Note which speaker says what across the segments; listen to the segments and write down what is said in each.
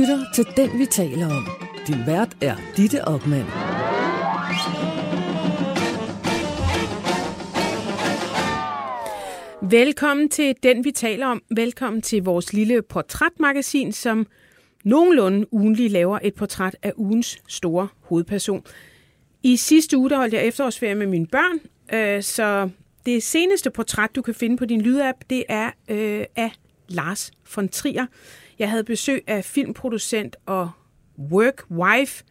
Speaker 1: lytter til Den, vi taler om. Din vært er Ditte Aukmann.
Speaker 2: Velkommen til Den, vi taler om. Velkommen til vores lille portrætmagasin, som nogenlunde ugenlig laver et portræt af ugens store hovedperson. I sidste uge der holdt jeg efterårsferie med mine børn, øh, så det seneste portræt, du kan finde på din lydapp, det er øh, af Lars von Trier. Jeg havde besøg af filmproducent og work-wife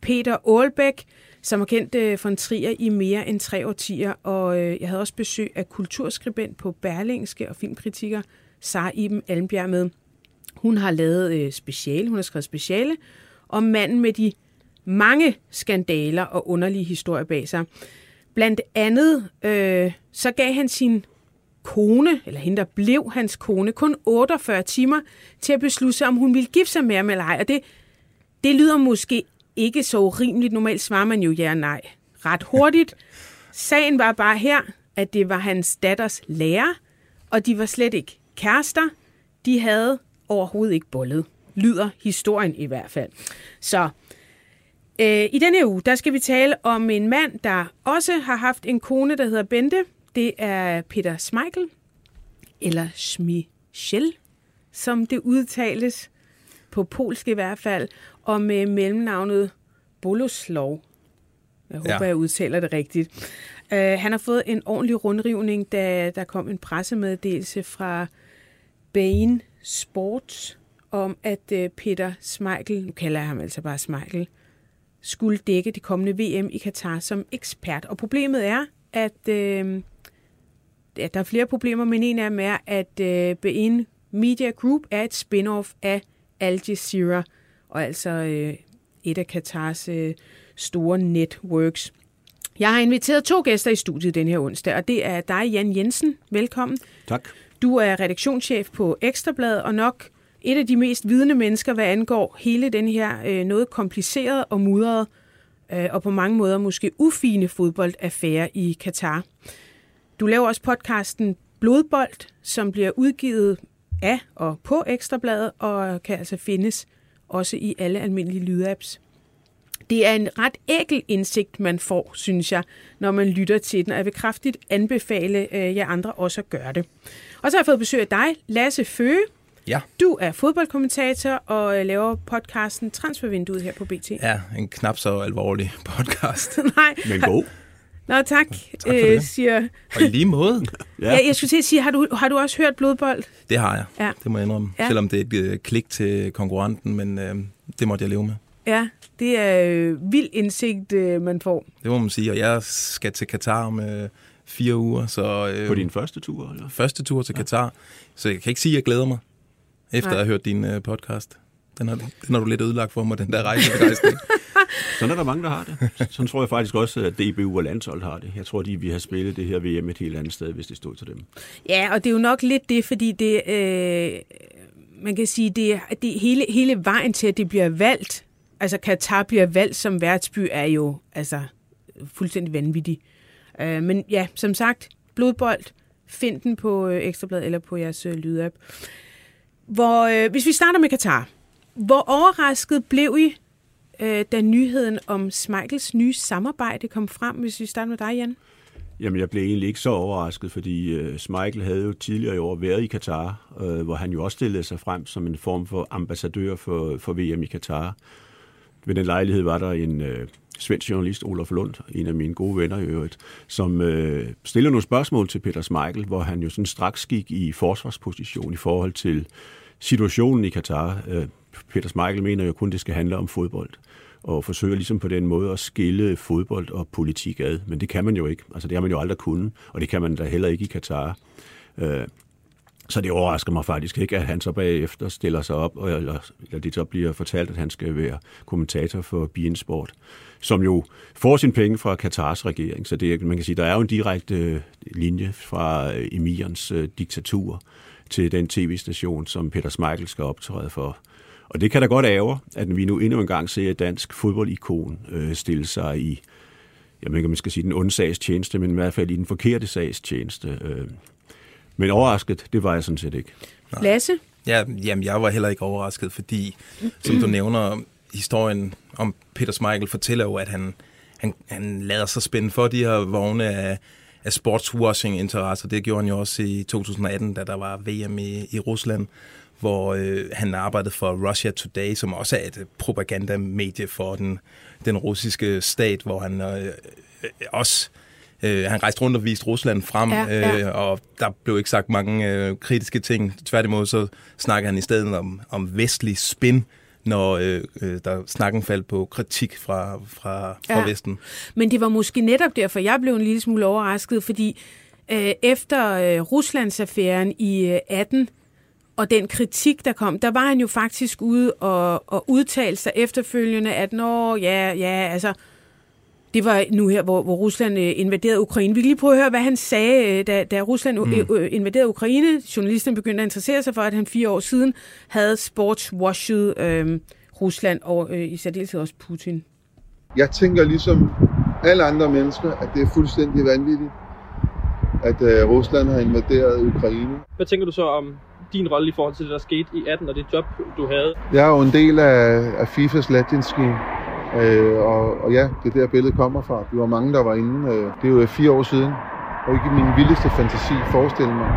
Speaker 2: Peter Aalbæk, som har kendt øh, von Trier i mere end tre årtier, og øh, jeg havde også besøg af kulturskribent på Berlingske og filmkritiker Sara Iben Almbjerg med. Hun har lavet øh, speciale, hun har skrevet speciale om manden med de mange skandaler og underlige historier bag sig. Blandt andet øh, så gav han sin kone, eller hende, der blev hans kone, kun 48 timer til at beslutte sig, om hun ville gifte sig med ham eller ej. Og det, det lyder måske ikke så urimeligt. Normalt svarer man jo ja og nej ret hurtigt. Sagen var bare her, at det var hans datters lærer, og de var slet ikke kærester. De havde overhovedet ikke bollet. Lyder historien i hvert fald. Så øh, i denne uge, der skal vi tale om en mand, der også har haft en kone, der hedder Bente. Det er Peter Smeichel, eller Schmichel, som det udtales på polsk i hvert fald, og med mellemnavnet Boloslov. Jeg håber, ja. jeg udtaler det rigtigt. Uh, han har fået en ordentlig rundrivning, da der kom en pressemeddelelse fra Bain Sports om, at uh, Peter Smeichel, nu kalder jeg ham altså bare Smeichel, skulle dække det kommende VM i Katar som ekspert. Og problemet er, at uh, ja, der er flere problemer, men en af dem er, at uh, Bain Media Group er et spin-off af Al Jazeera, og altså uh, et af Katars uh, store networks. Jeg har inviteret to gæster i studiet den her onsdag, og det er dig, Jan Jensen. Velkommen.
Speaker 3: Tak.
Speaker 2: Du er redaktionschef på Ekstrabladet, og nok et af de mest vidende mennesker, hvad angår hele den her øh, noget komplicerede og mudrede, øh, og på mange måder måske ufine fodboldaffære i Katar. Du laver også podcasten Blodbold, som bliver udgivet af og på Ekstrabladet, og kan altså findes også i alle almindelige lydapps. Det er en ret ækel indsigt, man får, synes jeg, når man lytter til den, og jeg vil kraftigt anbefale øh, jer andre også at gøre det. Og så har jeg fået besøg af dig, Lasse Føge.
Speaker 3: Ja.
Speaker 2: Du er fodboldkommentator og øh, laver podcasten Transfervinduet her på BT.
Speaker 3: Ja, en knap så alvorlig podcast.
Speaker 2: Nej.
Speaker 3: Men god.
Speaker 2: Nå, tak,
Speaker 3: tak for
Speaker 2: øh,
Speaker 3: det.
Speaker 2: siger...
Speaker 3: Og i lige måde.
Speaker 2: Ja. ja, jeg skulle til at sige, har du, har du også hørt Blodbold?
Speaker 3: Det har jeg,
Speaker 2: Ja.
Speaker 3: det må jeg indrømme.
Speaker 2: Ja.
Speaker 3: Selvom det er et øh, klik til konkurrenten, men øh, det måtte jeg leve med.
Speaker 2: Ja, det er øh, vild indsigt, øh, man får.
Speaker 3: Det må man sige, og jeg skal til Katar om øh, fire uger, så... Øh,
Speaker 4: På din første tur, eller?
Speaker 3: første tur til Katar. Så jeg kan ikke sige, at jeg glæder mig, efter
Speaker 2: Nej.
Speaker 3: at have hørt din øh, podcast. Den har, den har du lidt ødelagt for mig, den der rejsebegejstring.
Speaker 4: Sådan er der mange, der har det. Sådan tror jeg faktisk også, at DBU og landshold har det. Jeg tror, de vi har spillet det her VM et helt andet sted, hvis det stod til dem.
Speaker 2: Ja, og det er jo nok lidt det, fordi det, øh, man kan sige, det, er- det hele, hele vejen til, at det bliver valgt, altså Katar bliver valgt som værtsby, er jo altså fuldstændig vanvittig. Øh, men ja, som sagt, blodbold, find den på øh, Ekstrabladet eller på jeres øh, lydapp. Hvor, øh, hvis vi starter med Katar, hvor overrasket blev I, øh, da nyheden om Smeichels nye samarbejde kom frem, hvis vi starter med dig, Jan?
Speaker 4: Jamen, jeg blev egentlig ikke så overrasket, fordi øh, uh, Smeichel havde jo tidligere i år været i Katar, øh, hvor han jo også stillede sig frem som en form for ambassadør for, for VM i Katar. Ved den lejlighed var der en øh, svensk journalist, Olof Lund, en af mine gode venner i øvrigt, som øh, stillede nogle spørgsmål til Peter Smeichel, hvor han jo sådan straks gik i forsvarsposition i forhold til situationen i Katar. Øh, Peter Schmeichel mener jo kun, det skal handle om fodbold og forsøger ligesom på den måde at skille fodbold og politik ad. Men det kan man jo ikke. Altså det har man jo aldrig kunnet, og det kan man da heller ikke i Katar. Øh, Så det overrasker mig faktisk ikke, at han så bagefter stiller sig op, og- eller, eller det så bliver fortalt, at han skal være kommentator for BN Sport, som jo får sin penge fra Katars regering. Så det, man kan sige, der er jo en direkte øh, linje fra øh, emirens øh, diktatur til den tv-station, som Peter Schmeichel skal optræde for. Og det kan da godt ære, at vi nu endnu en gang ser et dansk fodboldikon øh, stille sig i, jeg ved ikke, om man skal sige den onde sags tjeneste, men i hvert fald i den forkerte sags tjeneste. Øh. Men overrasket, det var jeg sådan set ikke.
Speaker 2: Lasse?
Speaker 3: Ja, jamen, jeg var heller ikke overrasket, fordi, som du nævner, historien om Peter Schmeichel fortæller jo, at han, han, han lader sig spænde for de her vogne af, af sportswashing-interesser. Det gjorde han jo også i 2018, da der var VM i, i Rusland, hvor øh, han arbejdede for Russia Today, som også er et propagandamedie for den, den russiske stat, hvor han øh, øh også Øh, han rejste rundt og viste Rusland frem, ja, ja. Øh, og der blev ikke sagt mange øh, kritiske ting. Tværtimod så snakker han i stedet om, om vestlig spin, når øh, øh, der snakken faldt på kritik fra, fra, fra ja. Vesten.
Speaker 2: Men det var måske netop derfor, jeg blev en lille smule overrasket, fordi øh, efter øh, Ruslandsaffæren i øh, 18, og den kritik, der kom, der var han jo faktisk ude og, og udtale sig efterfølgende, at nå, ja, ja, altså, det var nu her, hvor, hvor Rusland øh, invaderede Ukraine. Vi kan lige prøve at høre, hvad han sagde, øh, da, da Rusland mm. invaderede Ukraine. Journalisten begyndte at interessere sig for, at han fire år siden havde sportswashed øh, Rusland og øh, i særdeleshed også Putin.
Speaker 5: Jeg tænker ligesom alle andre mennesker, at det er fuldstændig vanvittigt, at øh, Rusland har invaderet Ukraine.
Speaker 6: Hvad tænker du så om din rolle i forhold til det, der skete i 18 og det job, du havde?
Speaker 5: Jeg er jo en del af, af FIFAs Legends Scheme. Øh, og, og ja, det er der billedet kommer fra. Vi var mange, der var inde. Øh, det er jo fire år siden. Og ikke i min vildeste fantasi forestille mig,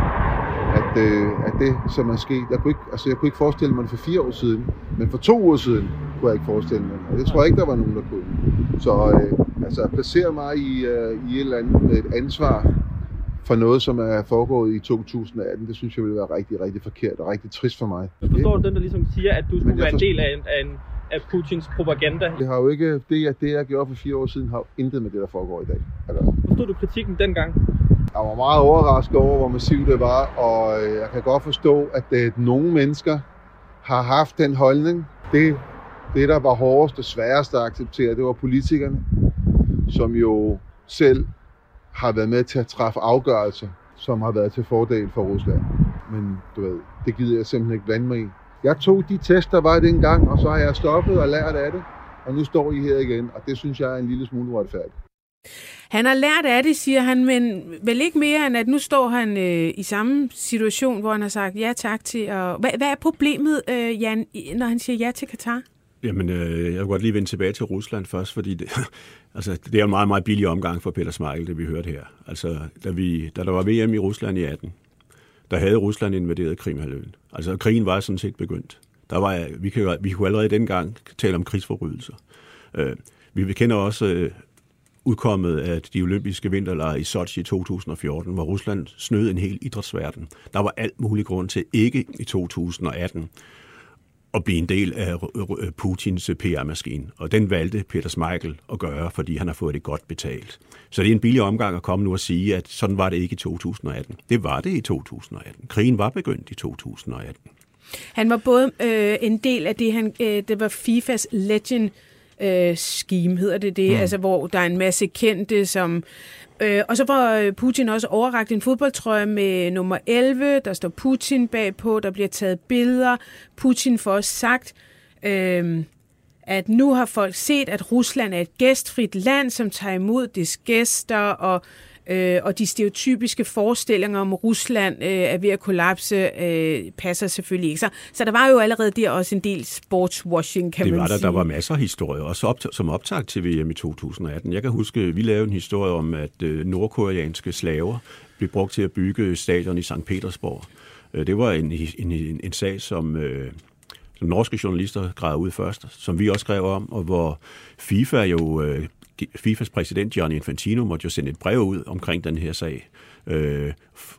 Speaker 5: at, øh, at det, som er sket, jeg kunne, ikke, altså jeg kunne ikke forestille mig det for fire år siden, men for to år siden kunne jeg ikke forestille mig det. Og det tror jeg ikke, der var nogen, der kunne. Så øh, altså, at placere mig i, øh, i et eller andet et ansvar for noget, som er foregået i 2018, det synes jeg ville være rigtig, rigtig forkert og rigtig trist for mig.
Speaker 6: Du forstår okay? den, der ligesom siger, at du skulle være en del af en, af en af Putins propaganda.
Speaker 5: Det har jo ikke, det, jeg, det jeg gjorde for fire år siden, har jo intet med det, der foregår i dag. Altså.
Speaker 6: Forstod du kritikken dengang?
Speaker 5: Jeg var meget overrasket over, hvor massivt det var, og øh, jeg kan godt forstå, at det, at nogle mennesker har haft den holdning. Det, det, der var hårdest og sværest at acceptere, det var politikerne, som jo selv har været med til at træffe afgørelser, som har været til fordel for Rusland. Men du ved, det gider jeg simpelthen ikke blande mig i. Jeg tog de tester, der var dengang, og så har jeg stoppet og lært af det. Og nu står I her igen, og det synes jeg er en lille smule uretfærdigt.
Speaker 2: Han har lært af det, siger han, men vel ikke mere end, at nu står han øh, i samme situation, hvor han har sagt ja tak til. Og... Hvad, hvad er problemet, øh, Jan, når han siger ja til Katar?
Speaker 4: Jamen, øh, jeg vil godt lige vende tilbage til Rusland først, fordi det, altså, det er en meget, meget billig omgang for Peter Smeichel, det vi hørte her. Altså, da, vi, da der var VM i Rusland i 18, der havde Rusland invaderet Krimhalvøen. Altså krigen var sådan set begyndt. Der var, vi, kan, vi kunne allerede dengang tale om krigsforbrydelser. Øh, vi kender også øh, udkommet af de olympiske vinterlejre i Sochi i 2014, hvor Rusland snød en hel idrætsverden. Der var alt mulig grund til ikke i 2018 at blive en del af Putins PR-maskine. Og den valgte Peter Smeichel at gøre, fordi han har fået det godt betalt. Så det er en billig omgang at komme nu og sige, at sådan var det ikke i 2018. Det var det i 2018. Krigen var begyndt i 2018.
Speaker 2: Han var både øh, en del af det, han, øh, det var FIFAs Legend øh, scheme, hedder det det, mm. altså hvor der er en masse kendte, som Øh, og så får øh, Putin også overragt en fodboldtrøje med nummer 11, der står Putin bagpå, der bliver taget billeder. Putin får også sagt, øh, at nu har folk set, at Rusland er et gæstfrit land, som tager imod dets gæster, og øh, og de stereotypiske forestillinger om Rusland øh, er ved at kollapse, øh, passer selvfølgelig ikke. Så, så der var jo allerede der også en del sportswashing, kan
Speaker 4: det
Speaker 2: man
Speaker 4: var
Speaker 2: sige.
Speaker 4: Der, der var masser af historier, også op, som optag til VM i 2018. Jeg kan huske, vi lavede en historie om, at øh, nordkoreanske slaver blev brugt til at bygge stadion i St. Petersborg. Øh, det var en, en, en, en sag, som... Øh, som norske journalister gravede ud først, som vi også skrev om, og hvor FIFA jo øh, FIFAs præsident Gianni Infantino måtte jo sende et brev ud omkring den her sag øh,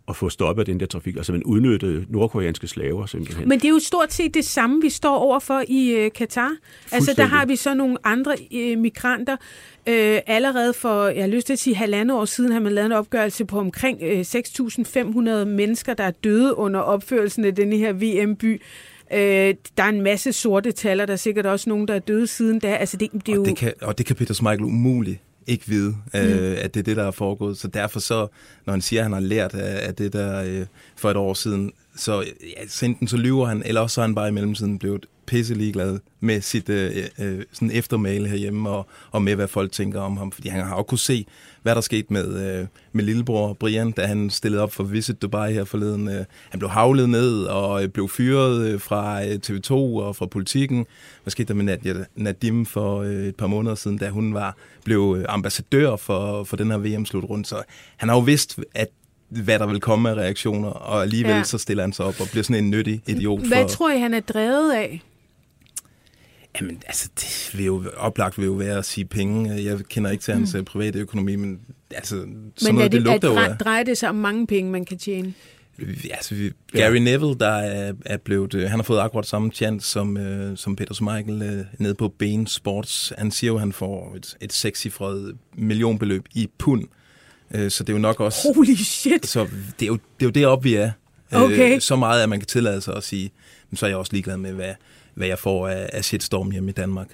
Speaker 4: og få stoppet den der trafik. Altså man udnyttede nordkoreanske slaver simpelthen.
Speaker 2: Men det er jo stort set det samme, vi står overfor i øh, Katar. Altså der har vi så nogle andre øh, migranter. Øh, allerede for, jeg har lyst til at sige, halvandet år siden har man lavet en opgørelse på omkring øh, 6.500 mennesker, der er døde under opførelsen af denne her VM-by. Øh, der er en masse sorte taler, der er sikkert også nogen, der er døde siden da. Altså, det, det er
Speaker 3: og,
Speaker 2: jo...
Speaker 3: det kan, og det kan Peter Smeichel umuligt ikke vide, øh, mm. at det er det, der er foregået. Så derfor så, når han siger, at han har lært af, af det der øh, for et år siden, så ja, så enten så lyver han, eller også så er han bare i mellemtiden blevet pisse ligeglad med sit øh, øh, sådan eftermale herhjemme, og, og med hvad folk tænker om ham. Fordi han har jo kunne se, hvad der skete med, øh, med lillebror Brian, da han stillede op for Visit Dubai her forleden. Øh, han blev havlet ned og øh, blev fyret øh, fra øh, TV2 og fra politikken. Hvad skete der med Nadia, Nadim for øh, et par måneder siden, da hun var blev øh, ambassadør for, for den her VM-slutrunde? Så han har jo vidst, at hvad der vil komme af reaktioner, og alligevel ja. så stiller han sig op og bliver sådan en nyttig idiot.
Speaker 2: Hvad for... tror I, han er drevet af?
Speaker 3: Jamen, altså, det vil jo, oplagt vil jo være at sige penge. Jeg kender ikke til hans mm. private økonomi, men altså, sådan
Speaker 2: men
Speaker 3: noget,
Speaker 2: det,
Speaker 3: det lugter
Speaker 2: jo
Speaker 3: af.
Speaker 2: drejer det sig om mange penge, man kan tjene?
Speaker 3: Altså, vi, Gary ja. Neville, der er, er blevet, han har fået akkurat samme chance som, uh, som Peter Schmeichel uh, nede på Bain Sports. Han siger jo, at han får et, et sekscifret millionbeløb i pund. Uh, så det er jo nok også...
Speaker 2: Holy shit!
Speaker 3: Så det er jo, det er jo deroppe, vi er.
Speaker 2: Okay.
Speaker 3: Uh, så meget, at man kan tillade sig at sige, men så er jeg også ligeglad med, hvad, hvad jeg får af, af shitstorm hjemme i Danmark.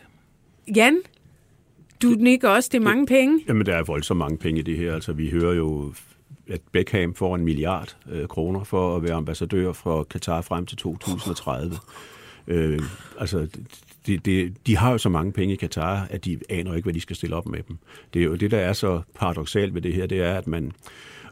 Speaker 2: Jan, du nikker også, det er mange penge.
Speaker 4: Jamen, der er voldsomt mange penge i det her. Altså, vi hører jo, at Beckham får en milliard øh, kroner for at være ambassadør for Katar frem til 2030. Øh, altså, de, de, de har jo så mange penge i Katar, at de aner ikke, hvad de skal stille op med dem. Det er jo det, der er så paradoxalt ved det her, det er, at man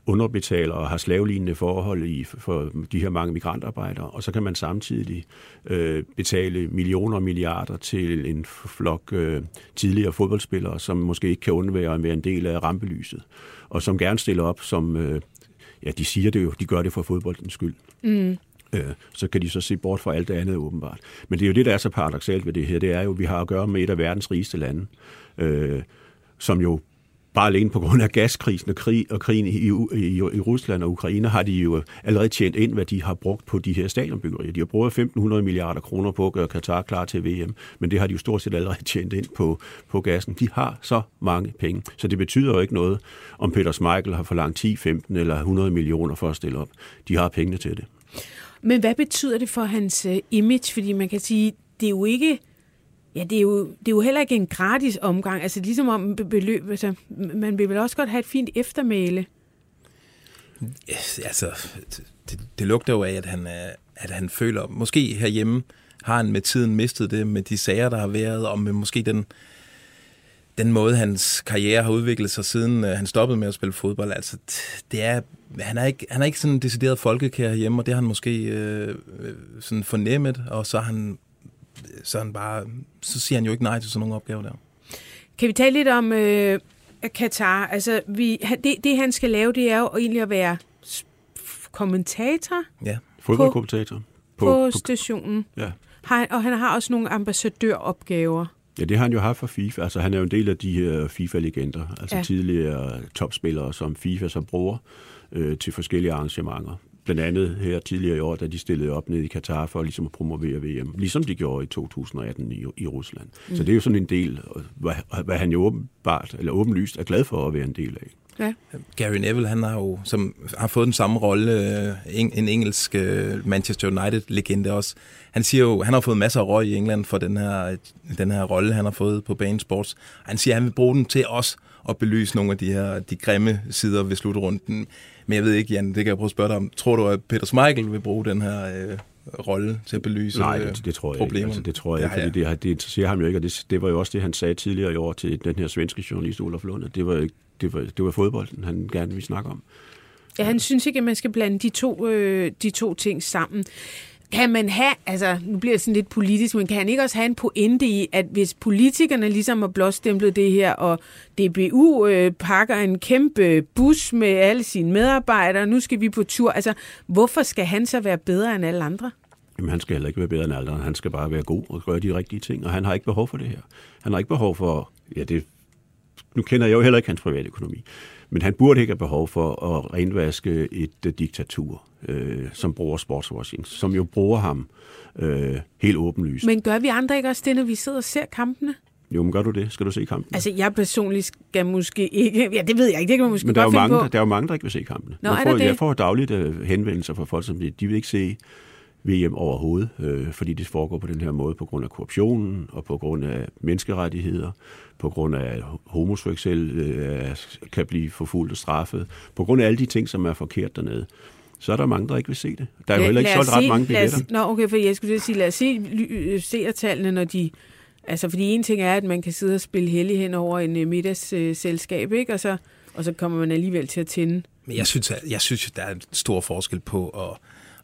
Speaker 4: underbetaler og har slavelignende forhold i, for de her mange migrantarbejdere, og så kan man samtidig øh, betale millioner og milliarder til en flok øh, tidligere fodboldspillere, som måske ikke kan undvære at være en del af rampelyset, og som gerne stiller op som, øh, ja, de siger det jo, de gør det for fodboldens skyld. Mm. Øh, så kan de så se bort fra alt det andet åbenbart. Men det er jo det, der er så paradoxalt ved det her, det er jo, at vi har at gøre med et af verdens rigeste lande, øh, som jo bare alene på grund af gaskrisen og, krig, og krigen i, i, i Rusland og Ukraine, har de jo allerede tjent ind, hvad de har brugt på de her stadionbyggerier. De har brugt 1.500 milliarder kroner på at gøre Katar klar til VM, men det har de jo stort set allerede tjent ind på, på gassen. De har så mange penge, så det betyder jo ikke noget, om Peter Schmeichel har forlangt 10, 15 eller 100 millioner for at stille op. De har pengene til det.
Speaker 2: Men hvad betyder det for hans øh, image? Fordi man kan sige, det er jo ikke Ja, det er, jo, det er jo heller ikke en gratis omgang. Altså ligesom om beløb, altså, man vil vel også godt have et fint eftermæle.
Speaker 3: Yes, altså, det, det lugter jo af, at han, øh, at han føler, måske herhjemme har han med tiden mistet det med de sager, der har været, og med måske den, den måde, hans karriere har udviklet sig, siden uh, han stoppede med at spille fodbold. Altså, det er, han, er ikke, han er ikke sådan en decideret folkekær hjemme, og det har han måske uh, sådan fornemmet, og så han så, han bare, så siger han jo ikke nej til sådan nogle opgaver der.
Speaker 2: Kan vi tale lidt om øh, Katar? Altså, vi, det, det, han skal lave, det er jo egentlig at være kommentator.
Speaker 3: Ja.
Speaker 4: Fodboldkommentator.
Speaker 2: På, på, på stationen.
Speaker 4: Ja.
Speaker 2: Har, og han har også nogle ambassadøropgaver.
Speaker 4: Ja, det har han jo haft for FIFA. Altså, han er jo en del af de her FIFA-legender. Altså ja. tidligere topspillere, som FIFA så bruger øh, til forskellige arrangementer. Blandt andet her tidligere i år, da de stillede op ned i Katar for ligesom at promovere VM, ligesom de gjorde i 2018 i, i Rusland. Mm. Så det er jo sådan en del, hvad, hvad han jo åbenbart, eller åbenlyst er glad for at være en del af.
Speaker 2: Ja.
Speaker 3: Gary Neville, han har jo som, har fået den samme rolle, øh, en engelsk øh, Manchester United-legende også. Han siger jo, han har fået masser af røg i England for den her, den her rolle, han har fået på Bane Sports. Han siger, at han vil bruge den til os at belyse nogle af de her de grimme sider ved slutrunden. Men jeg ved ikke, Jan, det kan jeg prøve at spørge dig om. Tror du, at Peter Schmeichel vil bruge den her øh, rolle til at belyse
Speaker 4: Nej, det, det tror jeg problemerne? ikke. Altså, det tror jeg ikke, ja, ja. fordi det, det interesserer ham jo ikke, og det, det var jo også det, han sagde tidligere i år til den her svenske journalist, Olof Lunde. Det var, det var, det var fodbolden, han gerne ville snakke om.
Speaker 2: Ja, han synes ikke, at man skal blande de to, øh, de to ting sammen. Kan man have, altså nu bliver det sådan lidt politisk, men kan han ikke også have en pointe i, at hvis politikerne ligesom har blåstemplet det her, og DBU øh, pakker en kæmpe bus med alle sine medarbejdere, nu skal vi på tur, altså hvorfor skal han så være bedre end alle andre?
Speaker 4: Jamen, han skal heller ikke være bedre end alle andre. Han skal bare være god og gøre de rigtige ting, og han har ikke behov for det her. Han har ikke behov for, ja, det, nu kender jeg jo heller ikke hans private økonomi, men han burde ikke have behov for at renvaske et uh, diktatur, øh, som bruger sportswashing, som jo bruger ham øh, helt åbenlyst.
Speaker 2: Men gør vi andre ikke også det, når vi sidder og ser kampene?
Speaker 4: Jo, men gør du det? Skal du se kampen?
Speaker 2: Altså, jeg personligt skal måske ikke... Ja, det ved jeg ikke. Det kan man måske
Speaker 4: men der
Speaker 2: godt
Speaker 4: er jo mange,
Speaker 2: på.
Speaker 4: Der er jo mange, der ikke vil se kampene.
Speaker 2: Nå,
Speaker 4: jeg,
Speaker 2: får,
Speaker 4: det? jeg får dagligt uh, henvendelser fra folk, som de vil ikke se VM overhovedet, øh, fordi det foregår på den her måde på grund af korruptionen og på grund af menneskerettigheder, på grund af at homoseksuelle øh, kan blive forfulgt og straffet, på grund af alle de ting, som er forkert dernede. så er der mange, der ikke vil se det. Der er jo heller ikke solgt ret mange billetter.
Speaker 2: Os, nå, okay, for jeg skulle sige, lad os se øh, seertallene, når de... Altså, fordi en ting er, at man kan sidde og spille hellig hen over en uh, middagsselskab, uh, ikke? Og så, og så kommer man alligevel til at tænde.
Speaker 3: Men jeg synes, at, jeg synes, der er en stor forskel på at,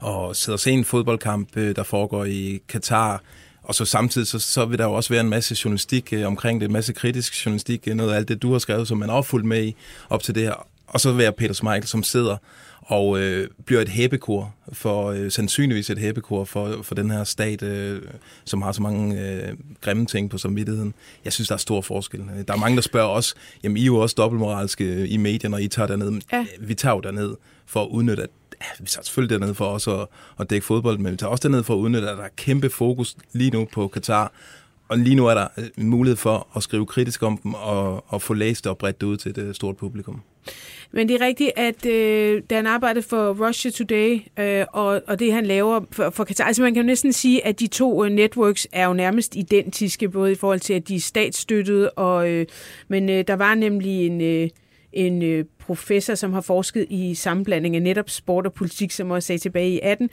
Speaker 3: at sidde og se en fodboldkamp, der foregår i Katar, og så samtidig så, så vil der jo også være en masse journalistik øh, omkring det, en masse kritisk journalistik, noget af alt det, du har skrevet, som man er fuldt med i op til det her. Og så vil jeg Peter Smeichel, som sidder og øh, bliver et hæbekor, for, øh, sandsynligvis et hæbekor for, for den her stat, øh, som har så mange øh, grimme ting på samvittigheden. Jeg synes, der er stor forskel. Der er mange, der spørger os, jamen I er jo også dobbeltmoralske i medierne, når I tager derned. Ja. Vi tager jo derned for at udnytte, at vi tager selvfølgelig dernede for også at, at dække fodbold, men vi tager også dernede for at udnytte, at der er kæmpe fokus lige nu på Katar, og lige nu er der øh, en mulighed for at skrive kritisk om dem og, og få læst og bredt det ud til et stort publikum.
Speaker 2: Men det er rigtigt, at øh, da han arbejdede for Russia Today, øh, og, og det han laver for, for Katar, altså man kan jo næsten sige, at de to øh, networks er jo nærmest identiske, både i forhold til, at de er statsstøttede, og, øh, men øh, der var nemlig en... Øh, en øh, professor, som har forsket i sammenblanding af netop sport og politik, som også sagde tilbage i 18.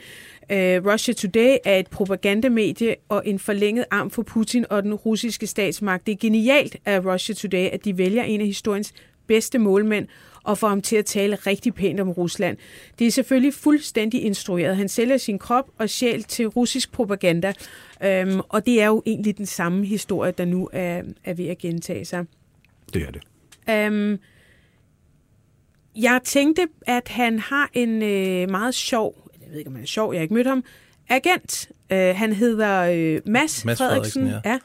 Speaker 2: Øh, Russia Today er et propagandamedie og en forlænget arm for Putin og den russiske statsmagt. Det er genialt af Russia Today, at de vælger en af historiens bedste målmænd og får ham til at tale rigtig pænt om Rusland. Det er selvfølgelig fuldstændig instrueret. Han sælger sin krop og sjæl til russisk propaganda, øhm, og det er jo egentlig den samme historie, der nu er, er ved at gentage sig.
Speaker 4: Det er det.
Speaker 2: Øhm, jeg tænkte, at han har en øh, meget sjov, jeg ved ikke, om han er sjov, jeg har ikke mødt ham, agent. Øh, han hedder øh, Mads, Mads Frederiksen. Frederiksen ja. ja.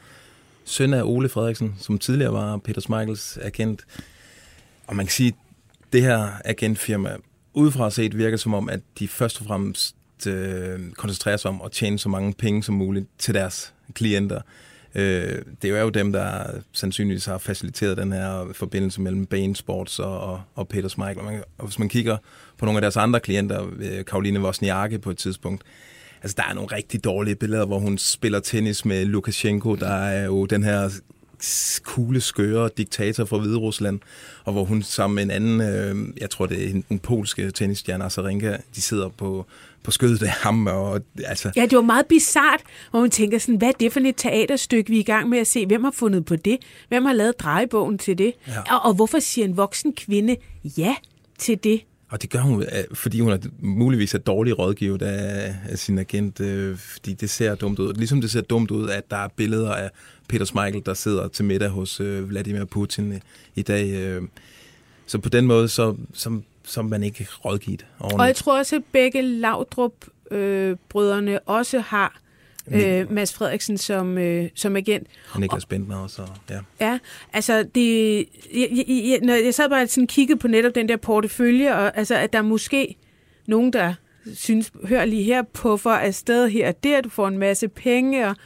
Speaker 3: Søn af Ole Frederiksen, som tidligere var Peter Smeichels agent. Og man kan sige, det her agentfirma udefra set virker som om, at de først og fremmest øh, koncentrerer sig om at tjene så mange penge som muligt til deres klienter. Øh, det er jo dem, der sandsynligvis har faciliteret den her forbindelse mellem Bane Sports og, og, og Peter Smeichel. Og, og hvis man kigger på nogle af deres andre klienter, øh, Karoline Wozniacki på et tidspunkt, altså der er nogle rigtig dårlige billeder, hvor hun spiller tennis med Lukashenko, der er jo den her kugle, skøre diktator fra Hvide Rusland, og hvor hun sammen med en anden, øh, jeg tror det er den polske tennisstjerne Azarenka, de sidder på, på skødet af ham. Og, altså.
Speaker 2: Ja, det var meget bizart, hvor man tænker sådan, hvad er det for et teaterstykke, vi er i gang med at se? Hvem har fundet på det? Hvem har lavet drejebogen til det? Ja. Og, og hvorfor siger en voksen kvinde ja til det?
Speaker 3: Og det gør hun, øh, fordi hun er muligvis er dårlig rådgivet af, af sin agent, øh, fordi det ser dumt ud. Ligesom det ser dumt ud, at der er billeder af Peter Smeichel, der sidder til middag hos øh, Vladimir Putin i, i dag. Øh. Så på den måde, så, så, så er man ikke rådgivet
Speaker 2: ordentligt. Og jeg tror også, at begge Laudrup-brødrene øh, også har øh, Mads Frederiksen som, øh, som agent.
Speaker 3: Og Niklas Bentner også, ja.
Speaker 2: Ja, altså det, jeg, jeg, når jeg sad bare sådan kiggede på netop den der portefølje, og altså at der er måske nogen, der synes, hør lige her, puffer afsted her og der, du får en masse penge, og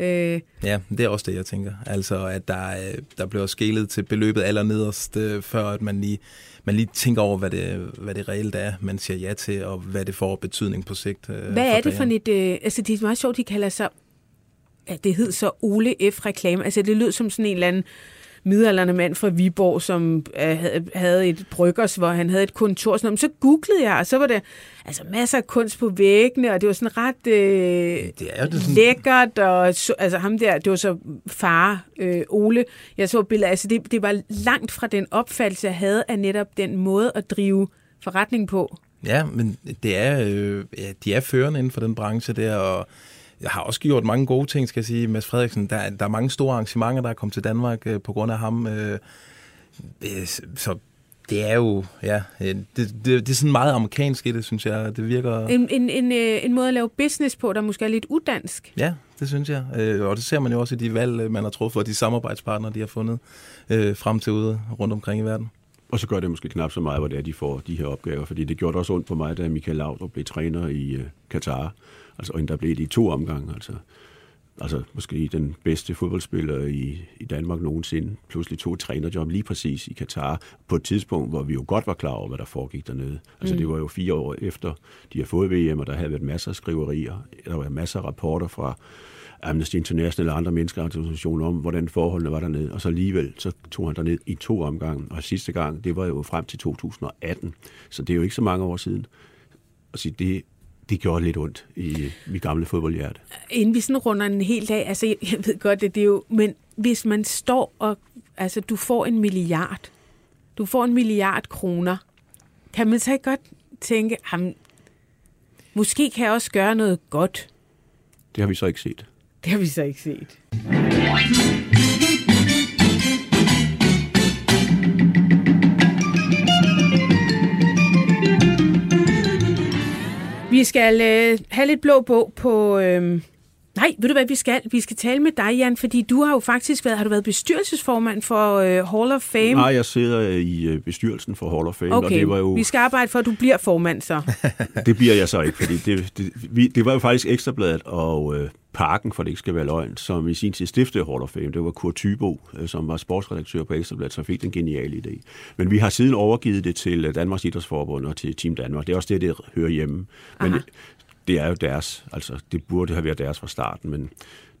Speaker 3: Øh. Ja, det er også det, jeg tænker. Altså, at der, der bliver skælet til beløbet allernederst, øh, før at man lige, man lige tænker over, hvad det, hvad det reelt er, man siger ja til, og hvad det får betydning på sigt.
Speaker 2: Øh, hvad er det for et... Øh, altså, det er meget sjovt, de kalder sig... Ja, det hed så Ole F-reklame. Altså, det lød som sådan en eller anden midalderne mand fra Viborg, som øh, havde et bryggers, hvor han havde et kontor. Sådan, så googlede jeg, og så var det altså masser af kunst på væggene, og det var sådan ret øh, det er det sådan... lækkert, og så, altså ham der, det var så far øh, Ole, jeg så billeder, altså det, det var langt fra den opfattelse, jeg havde af netop den måde at drive forretning på.
Speaker 3: Ja, men det er, øh, ja, de er førende inden for den branche der, og jeg har også gjort mange gode ting, skal jeg sige. Mads Frederiksen, der, der er mange store arrangementer, der er kommet til Danmark øh, på grund af ham. Øh, øh, så det er jo, ja, øh, det, det, det er sådan meget amerikansk i det, synes jeg. Det virker...
Speaker 2: En, en, en, øh, en måde at lave business på, der måske er lidt udansk.
Speaker 3: Ja, det synes jeg. Øh, og det ser man jo også i de valg, man har truffet, og de samarbejdspartnere, de har fundet frem til ude rundt omkring i verden.
Speaker 4: Og så gør det måske knap så meget, hvor det er, de får de her opgaver, fordi det gjorde også ondt på mig, da Michael Laudrup blev træner i uh, Katar. Altså, og der blev det i to omgange. Altså, altså måske den bedste fodboldspiller i, i Danmark nogensinde, pludselig et trænerjob lige præcis i Katar, på et tidspunkt, hvor vi jo godt var klar over, hvad der foregik dernede. Altså mm. det var jo fire år efter, de har fået VM, og der havde været masser af skriverier, der var masser af rapporter fra Amnesty International og andre menneskerettighedsorganisationer om, hvordan forholdene var dernede. Og så alligevel, så tog han derned i to omgange. Og sidste gang, det var jo frem til 2018. Så det er jo ikke så mange år siden. og sige, det, det gjorde lidt ondt i mit gamle fodboldhjerte.
Speaker 2: Inden vi sådan runder en hel dag, altså jeg, ved godt, det, det er jo, men hvis man står og, altså du får en milliard, du får en milliard kroner, kan man så ikke godt tænke, jamen, måske kan jeg også gøre noget godt.
Speaker 4: Det har vi så ikke set.
Speaker 2: Det har vi så ikke set. Vi skal øh, have lidt blå bog på... Øh, nej, ved du hvad vi skal? Vi skal tale med dig, Jan, fordi du har jo faktisk været, har du været bestyrelsesformand for øh, Hall of Fame?
Speaker 4: Nej, jeg sidder i øh, bestyrelsen for Hall of Fame,
Speaker 2: okay.
Speaker 4: og det var jo...
Speaker 2: vi skal arbejde for, at du bliver formand så.
Speaker 4: det bliver jeg så ikke, fordi det, det, vi, det var jo faktisk Ekstrabladet og øh, Parken, for det ikke skal være løgn, som i sin tid stiftede Hall of Fame. Det var Kurt Tybo, øh, som var sportsredaktør på Ekstrabladet, som fik den geniale idé. Men vi har siden overgivet det til øh, Danmarks Idrætsforbund og til Team Danmark. Det er også det, det hører hjemme. Men Aha. Det er jo deres, altså det burde have været deres fra starten, men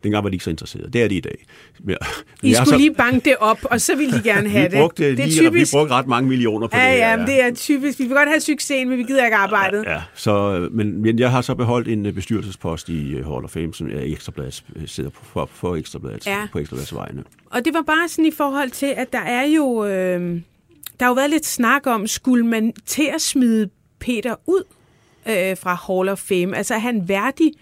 Speaker 4: Dengang var de ikke så interesserede. Det er de i dag.
Speaker 2: Men, I skulle så, lige banke det op, og så ville de gerne have
Speaker 4: vi brugte, det. Det er lige, typisk. Vi brugte ret mange millioner på
Speaker 2: ja,
Speaker 4: det
Speaker 2: Ja, ja, det er typisk. Vi vil godt have succesen, men vi gider ikke arbejdet.
Speaker 4: Ja, ja. Så, men, men jeg har så beholdt en øh, bestyrelsespost i øh, Hall of Fame, som er Ekstrabladet, øh, sidder på, for, for Ekstrabladet, ja. på Ekstrabladets vegne.
Speaker 2: Og det var bare sådan i forhold til, at der er jo... Øh, der har jo været lidt snak om, skulle man til at smide Peter ud øh, fra Hall of Fame? Altså er han værdig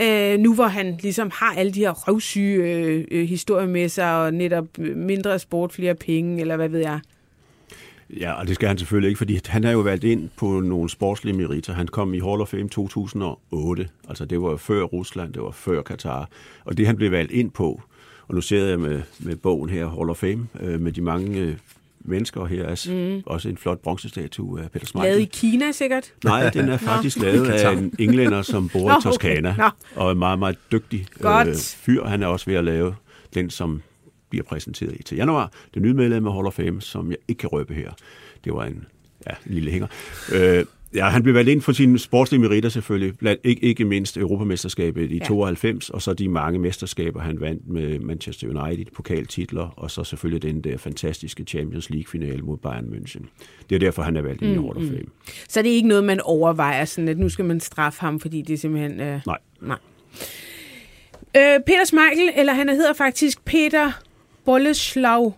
Speaker 2: Øh, nu hvor han ligesom har alle de her røvsyge øh, øh, historier med sig, og netop øh, mindre sport, flere penge, eller hvad ved jeg.
Speaker 4: Ja, og det skal han selvfølgelig ikke, fordi han har jo valgt ind på nogle sportslige meritter. Han kom i Hall of Fame 2008, altså det var før Rusland, det var før Katar. Og det han blev valgt ind på, og nu ser jeg med, med bogen her, Hall of Fame, øh, med de mange øh, mennesker her. Altså mm. Også en flot bronzestatue af Peter Smeichel.
Speaker 2: Lavet i Kina sikkert?
Speaker 4: Nej, den er faktisk lavet af en englænder, som bor Nå, i Toskana. Okay. Og er meget, meget dygtig øh, fyr. Han er også ved at lave den, som bliver præsenteret i til januar. Det nye medlem af Hall of Fame, som jeg ikke kan røbe her. Det var en ja, en lille hænger. Øh, Ja, han blev valgt ind for sine sportslige meritter selvfølgelig, blandt, ikke, ikke mindst Europamesterskabet i ja. 92, og så de mange mesterskaber, han vandt med Manchester United, pokaltitler, og så selvfølgelig den der fantastiske Champions League-finale mod Bayern München. Det er derfor, han er valgt ind mm, i Hall of Fame. Mm.
Speaker 2: Så det er ikke noget, man overvejer, sådan at nu skal man straffe ham, fordi det er simpelthen... Øh,
Speaker 4: nej.
Speaker 2: nej. Øh, Peter Smeichel, eller han hedder faktisk Peter Bolleslav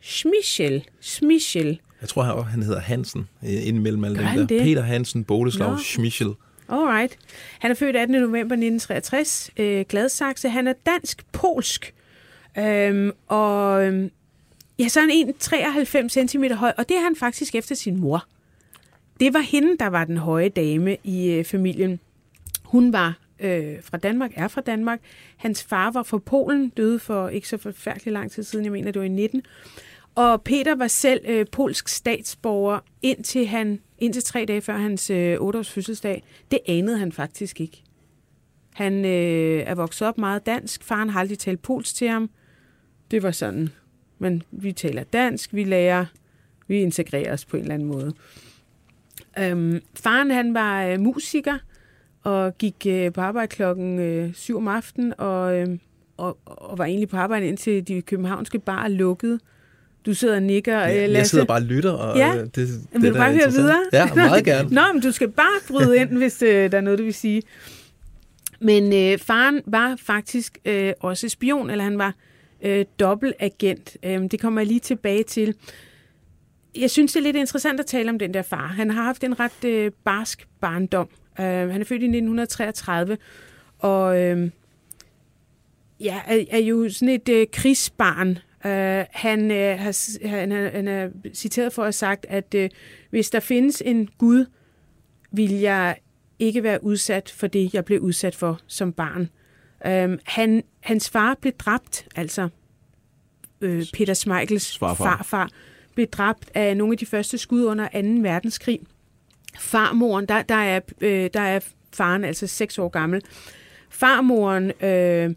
Speaker 2: Schmichel. Schmichel.
Speaker 3: Jeg tror, han, han hedder Hansen, øh, indimellem alle dem der. Det? Peter Hansen, Boleslav no. Schmichel.
Speaker 2: Alright. Han er født 18. november 1963, øh, Gladsaxe. Han er dansk-polsk. Øhm, og øhm, ja, så er han 1,93 cm høj, og det er han faktisk efter sin mor. Det var hende, der var den høje dame i øh, familien. Hun var øh, fra Danmark, er fra Danmark. Hans far var fra Polen, døde for ikke så forfærdelig lang tid siden, jeg mener, det var i 19. Og Peter var selv øh, polsk statsborger indtil, han, indtil tre dage før hans øh, 8-års fødselsdag. Det anede han faktisk ikke. Han øh, er vokset op meget dansk. Faren har aldrig talt polsk til ham. Det var sådan, men vi taler dansk, vi lærer, vi integrerer os på en eller anden måde. Øhm, faren han var øh, musiker og gik øh, på arbejde klokken øh, 7 om aftenen og, øh, og, og var egentlig på arbejde indtil de københavnske bar lukkede. Du sidder og nikker, ja,
Speaker 3: Lasse. Jeg sidder bare og lytter. Og
Speaker 2: ja.
Speaker 3: det,
Speaker 2: det, Vil det du bare høre videre?
Speaker 3: Ja, meget gerne.
Speaker 2: Nå, men du skal bare bryde ind, hvis øh, der er noget, du vil sige. Men øh, faren var faktisk øh, også spion, eller han var øh, dobbeltagent. Øh, det kommer jeg lige tilbage til. Jeg synes, det er lidt interessant at tale om den der far. Han har haft en ret øh, barsk barndom. Øh, han er født i 1933, og øh, ja, er, er jo sådan et øh, krigsbarn, Uh, han, uh, har, han, er, han er citeret for at have sagt, at uh, hvis der findes en Gud, vil jeg ikke være udsat for det, jeg blev udsat for som barn. Uh, han, hans far blev dræbt, altså uh, Peter Smeichels farfar. farfar, blev dræbt af nogle af de første skud under 2. verdenskrig. Farmoren, der, der, er, uh, der er faren altså seks år gammel. Farmoren... Uh,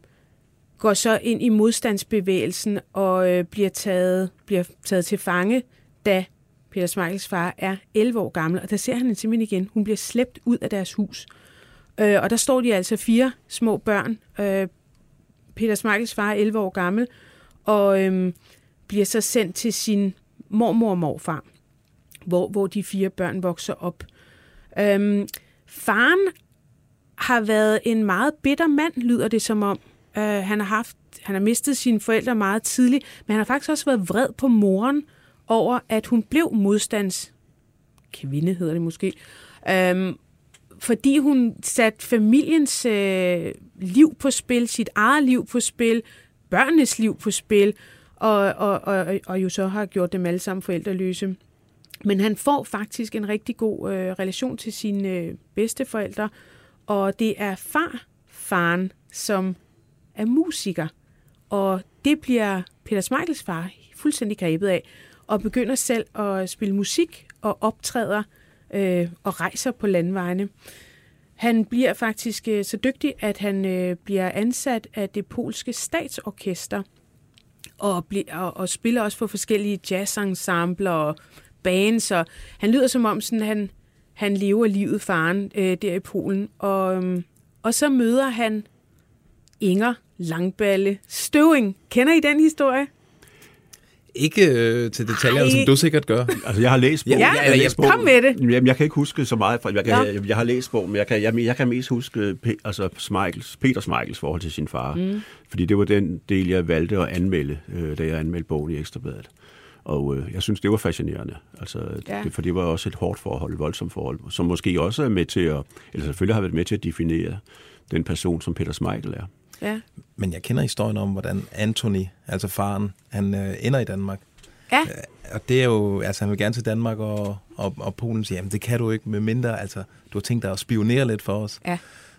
Speaker 2: går så ind i modstandsbevægelsen og øh, bliver, taget, bliver taget til fange, da Peter Smeichels far er 11 år gammel, og der ser han hende simpelthen igen. Hun bliver slæbt ud af deres hus. Øh, og der står de altså fire små børn. Øh, Peter Smeichels far er 11 år gammel, og øh, bliver så sendt til sin mormor og morfar, hvor, hvor de fire børn vokser op. Øh, Faren har været en meget bitter mand, lyder det som om. Øh, han har haft, han har mistet sine forældre meget tidligt, men han har faktisk også været vred på moren over, at hun blev modstands kvinde, hedder det måske. Um, fordi hun satte familiens øh, liv på spil, sit eget liv på spil, børnenes liv på spil, og, og, og, og jo så har gjort dem alle sammen forældreløse. Men han får faktisk en rigtig god øh, relation til sine øh, bedsteforældre, og det er far, faren, som er musiker. Og det bliver Peter Smeichels far fuldstændig grebet af, og begynder selv at spille musik og optræder øh, og rejser på landvejene. Han bliver faktisk øh, så dygtig, at han øh, bliver ansat af det polske statsorkester og, bliver, og, og spiller også for forskellige jazzensembler og bands. Og han lyder som om, sådan, han, han lever livet faren øh, der i Polen. Og, øh, og så møder han Inger Langballe Støving. Kender I den historie?
Speaker 3: Ikke øh, til detaljerne, som du sikkert gør.
Speaker 4: Altså, jeg har læst bogen.
Speaker 2: Ja,
Speaker 4: jeg, har læst
Speaker 2: kom med det.
Speaker 4: Jamen, jeg kan ikke huske så meget, for jeg, kan, jeg, jeg har læst bogen, men jeg kan, jeg, jeg kan mest huske Pe, altså Smeichels, Peter Smeichels forhold til sin far. Mm. Fordi det var den del, jeg valgte at anmelde, øh, da jeg anmeldte bogen i Ekstrabladet. Og øh, jeg synes, det var fascinerende. Altså, ja. det, for det var også et hårdt forhold, et voldsomt forhold, som måske også er med til at, eller selvfølgelig har været med til at definere den person, som Peter Smeichel er.
Speaker 2: Ja.
Speaker 3: Men jeg kender historien om, hvordan Anthony, altså faren, han øh, ender i Danmark.
Speaker 2: Ja.
Speaker 3: Øh, og det er jo, altså han vil gerne til Danmark, og, og, og Polen siger, jamen det kan du ikke, med mindre, altså du har tænkt dig at spionere lidt for os.
Speaker 2: Ja.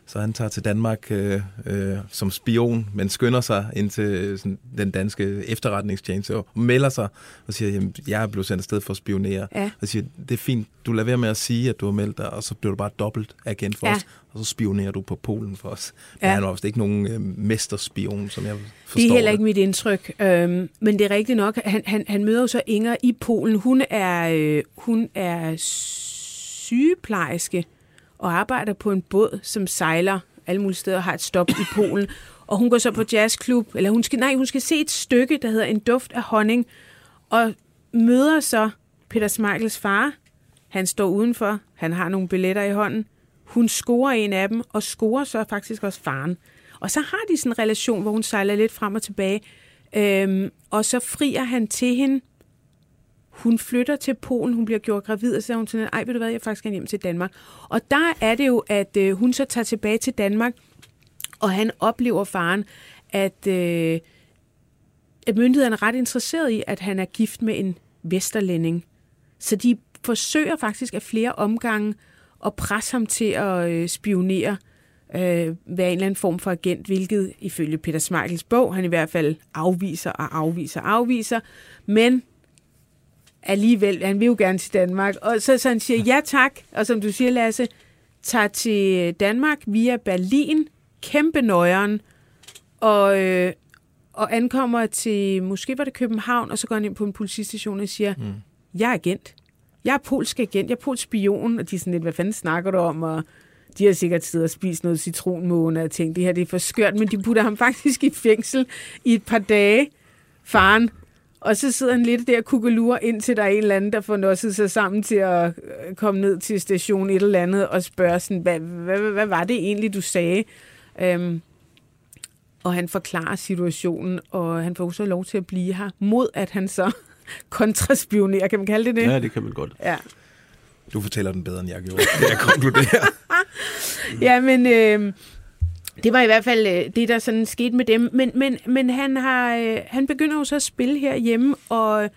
Speaker 3: Så han tager til Danmark øh, øh, som spion, men skynder sig ind til sådan, den danske efterretningstjeneste og melder sig og siger, jamen, jeg er blevet sendt afsted for at spionere.
Speaker 2: Ja.
Speaker 3: Og siger, det er fint, du lader være med at sige, at du har meldt dig, og så bliver du bare dobbelt agent for
Speaker 2: Ja.
Speaker 3: os, og så spionerer du på Polen for os. Men
Speaker 2: Ja.
Speaker 3: han er også ikke nogen øh, mesterspion, som jeg forstår
Speaker 2: Det er heller ikke mit indtryk, øhm, men det er rigtigt nok. Han, han, han møder jo så Inger i Polen. Hun er, øh, hun er sygeplejerske og arbejder på en båd, som sejler alle mulige steder og har et stop i Polen. Og hun går så på jazzklub, eller hun skal, nej, hun skal se et stykke, der hedder En duft af honning, og møder så Peter Smeichels far. Han står udenfor, han har nogle billetter i hånden. Hun scorer en af dem, og scorer så faktisk også faren. Og så har de sådan en relation, hvor hun sejler lidt frem og tilbage. Øhm, og så frier han til hende. Hun flytter til Polen, hun bliver gjort gravid, og så er hun sådan, ej, ved du hvad, jeg faktisk gerne hjem til Danmark. Og der er det jo, at øh, hun så tager tilbage til Danmark, og han oplever faren, at, øh, at myndighederne er ret interesseret i, at han er gift med en vesterlænding. Så de forsøger faktisk af flere omgange at presse ham til at øh, spionere, øh, være en eller anden form for agent, hvilket ifølge Peter Smeichels bog, han i hvert fald afviser og afviser og afviser. Men alligevel, han vil jo gerne til Danmark. Og så, så han siger ja tak, og som du siger, Lasse, tager til Danmark via Berlin, kæmpe nøjeren, og, øh, og ankommer til, måske var det København, og så går han ind på en politistation og siger, mm. jeg er agent. Jeg er polsk agent, jeg er polsk spion, og de er sådan lidt, hvad fanden snakker du om, og de har sikkert siddet og spist noget citronmåne og tænkt, det her det er for skørt, men de putter ham faktisk i fængsel i et par dage, faren. Og så sidder han lidt der og kukkelurer, indtil der er en eller anden, der får nosset sig sammen til at øh, komme ned til station et eller andet og spørge sådan, hvad, hvad, hvad, var det egentlig, du sagde? Øhm, og han forklarer situationen, og han får så lov til at blive her, mod at han så kontraspionerer, kan man kalde det det?
Speaker 4: Ja, det kan man godt.
Speaker 2: Ja.
Speaker 3: Du fortæller den bedre, end jeg gjorde. Det jeg konkluderer.
Speaker 2: Ja, men øh, det var i hvert fald øh, det, der sådan skete med dem. Men, men, men han, har, øh, han begynder jo så at spille herhjemme, og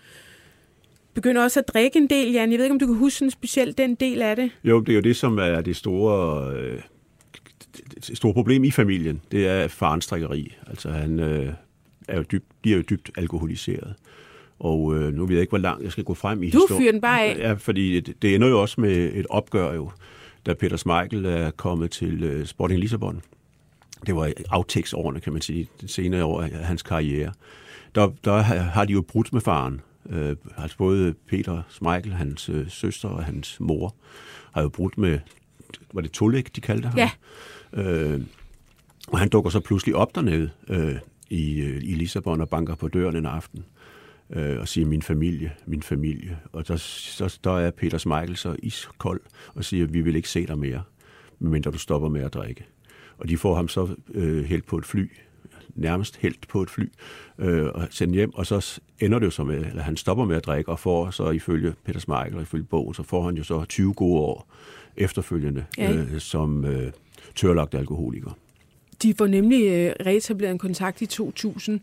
Speaker 2: begynder også at drikke en del, Jan. Jeg ved ikke, om du kan huske sådan specielt den del af det.
Speaker 4: Jo, det er jo det, som er det store, øh, det store problem i familien. Det er farens drikkeri. Altså, han øh, er jo dybt, bliver jo dybt alkoholiseret. Og øh, nu ved jeg ikke, hvor langt jeg skal gå frem i
Speaker 2: Du
Speaker 4: historien.
Speaker 2: fyrer den bare af.
Speaker 4: Ja, fordi det, det ender jo også med et opgør jo, da Peter Schmeichel er kommet til øh, Sporting Lissabon. Det var aftægtsårene, kan man sige, det senere år af hans karriere. Der, der har- de jo brudt med faren. Øh, altså både Peter Schmeichel, hans øh, søster og hans mor, har jo brudt med, var det Tolik, de kaldte ham?
Speaker 2: Ja.
Speaker 4: Øh, og han dukker så pludselig op dernede øh, i, øh, i Lissabon og banker på døren en aften øh, og siger, min familie, min familie. Og der, så, der er Peter Schmeichel så iskold og siger, vi vil ikke se dig mere. medmindre du stopper med at drikke. Og de får ham så øh, helt på et fly, nærmest helt på et fly, øh, og sendt hjem, og så ender det jo så med, at han stopper med at drikke, og får så ifølge Peter Smeichel, og ifølge bogen, så får han jo så 20 gode år efterfølgende ja. øh, som øh, tørlagt alkoholiker.
Speaker 2: De får nemlig øh, reetableret en kontakt i 2000.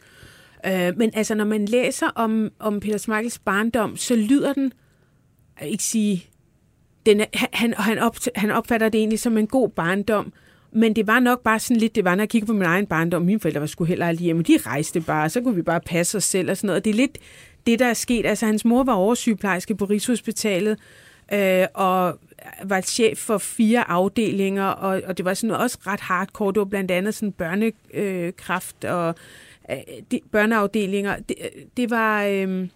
Speaker 2: Øh, men altså, når man læser om, om Peter Smeichels barndom, så lyder den, jeg ikke sige, den er, han, han, op, han opfatter det egentlig som en god barndom, men det var nok bare sådan lidt, det var, når jeg kiggede på min egen barndom, mine forældre var sgu heller aldrig hjemme, de rejste bare, så kunne vi bare passe os selv og sådan noget. Og det er lidt det, der er sket. Altså, hans mor var oversygeplejerske på Rigshospitalet, øh, og var chef for fire afdelinger, og, og det var sådan også ret hardcore. Det var blandt andet sådan børnekraft øh, og øh, de, børneafdelinger. Det, øh, det var... Øh,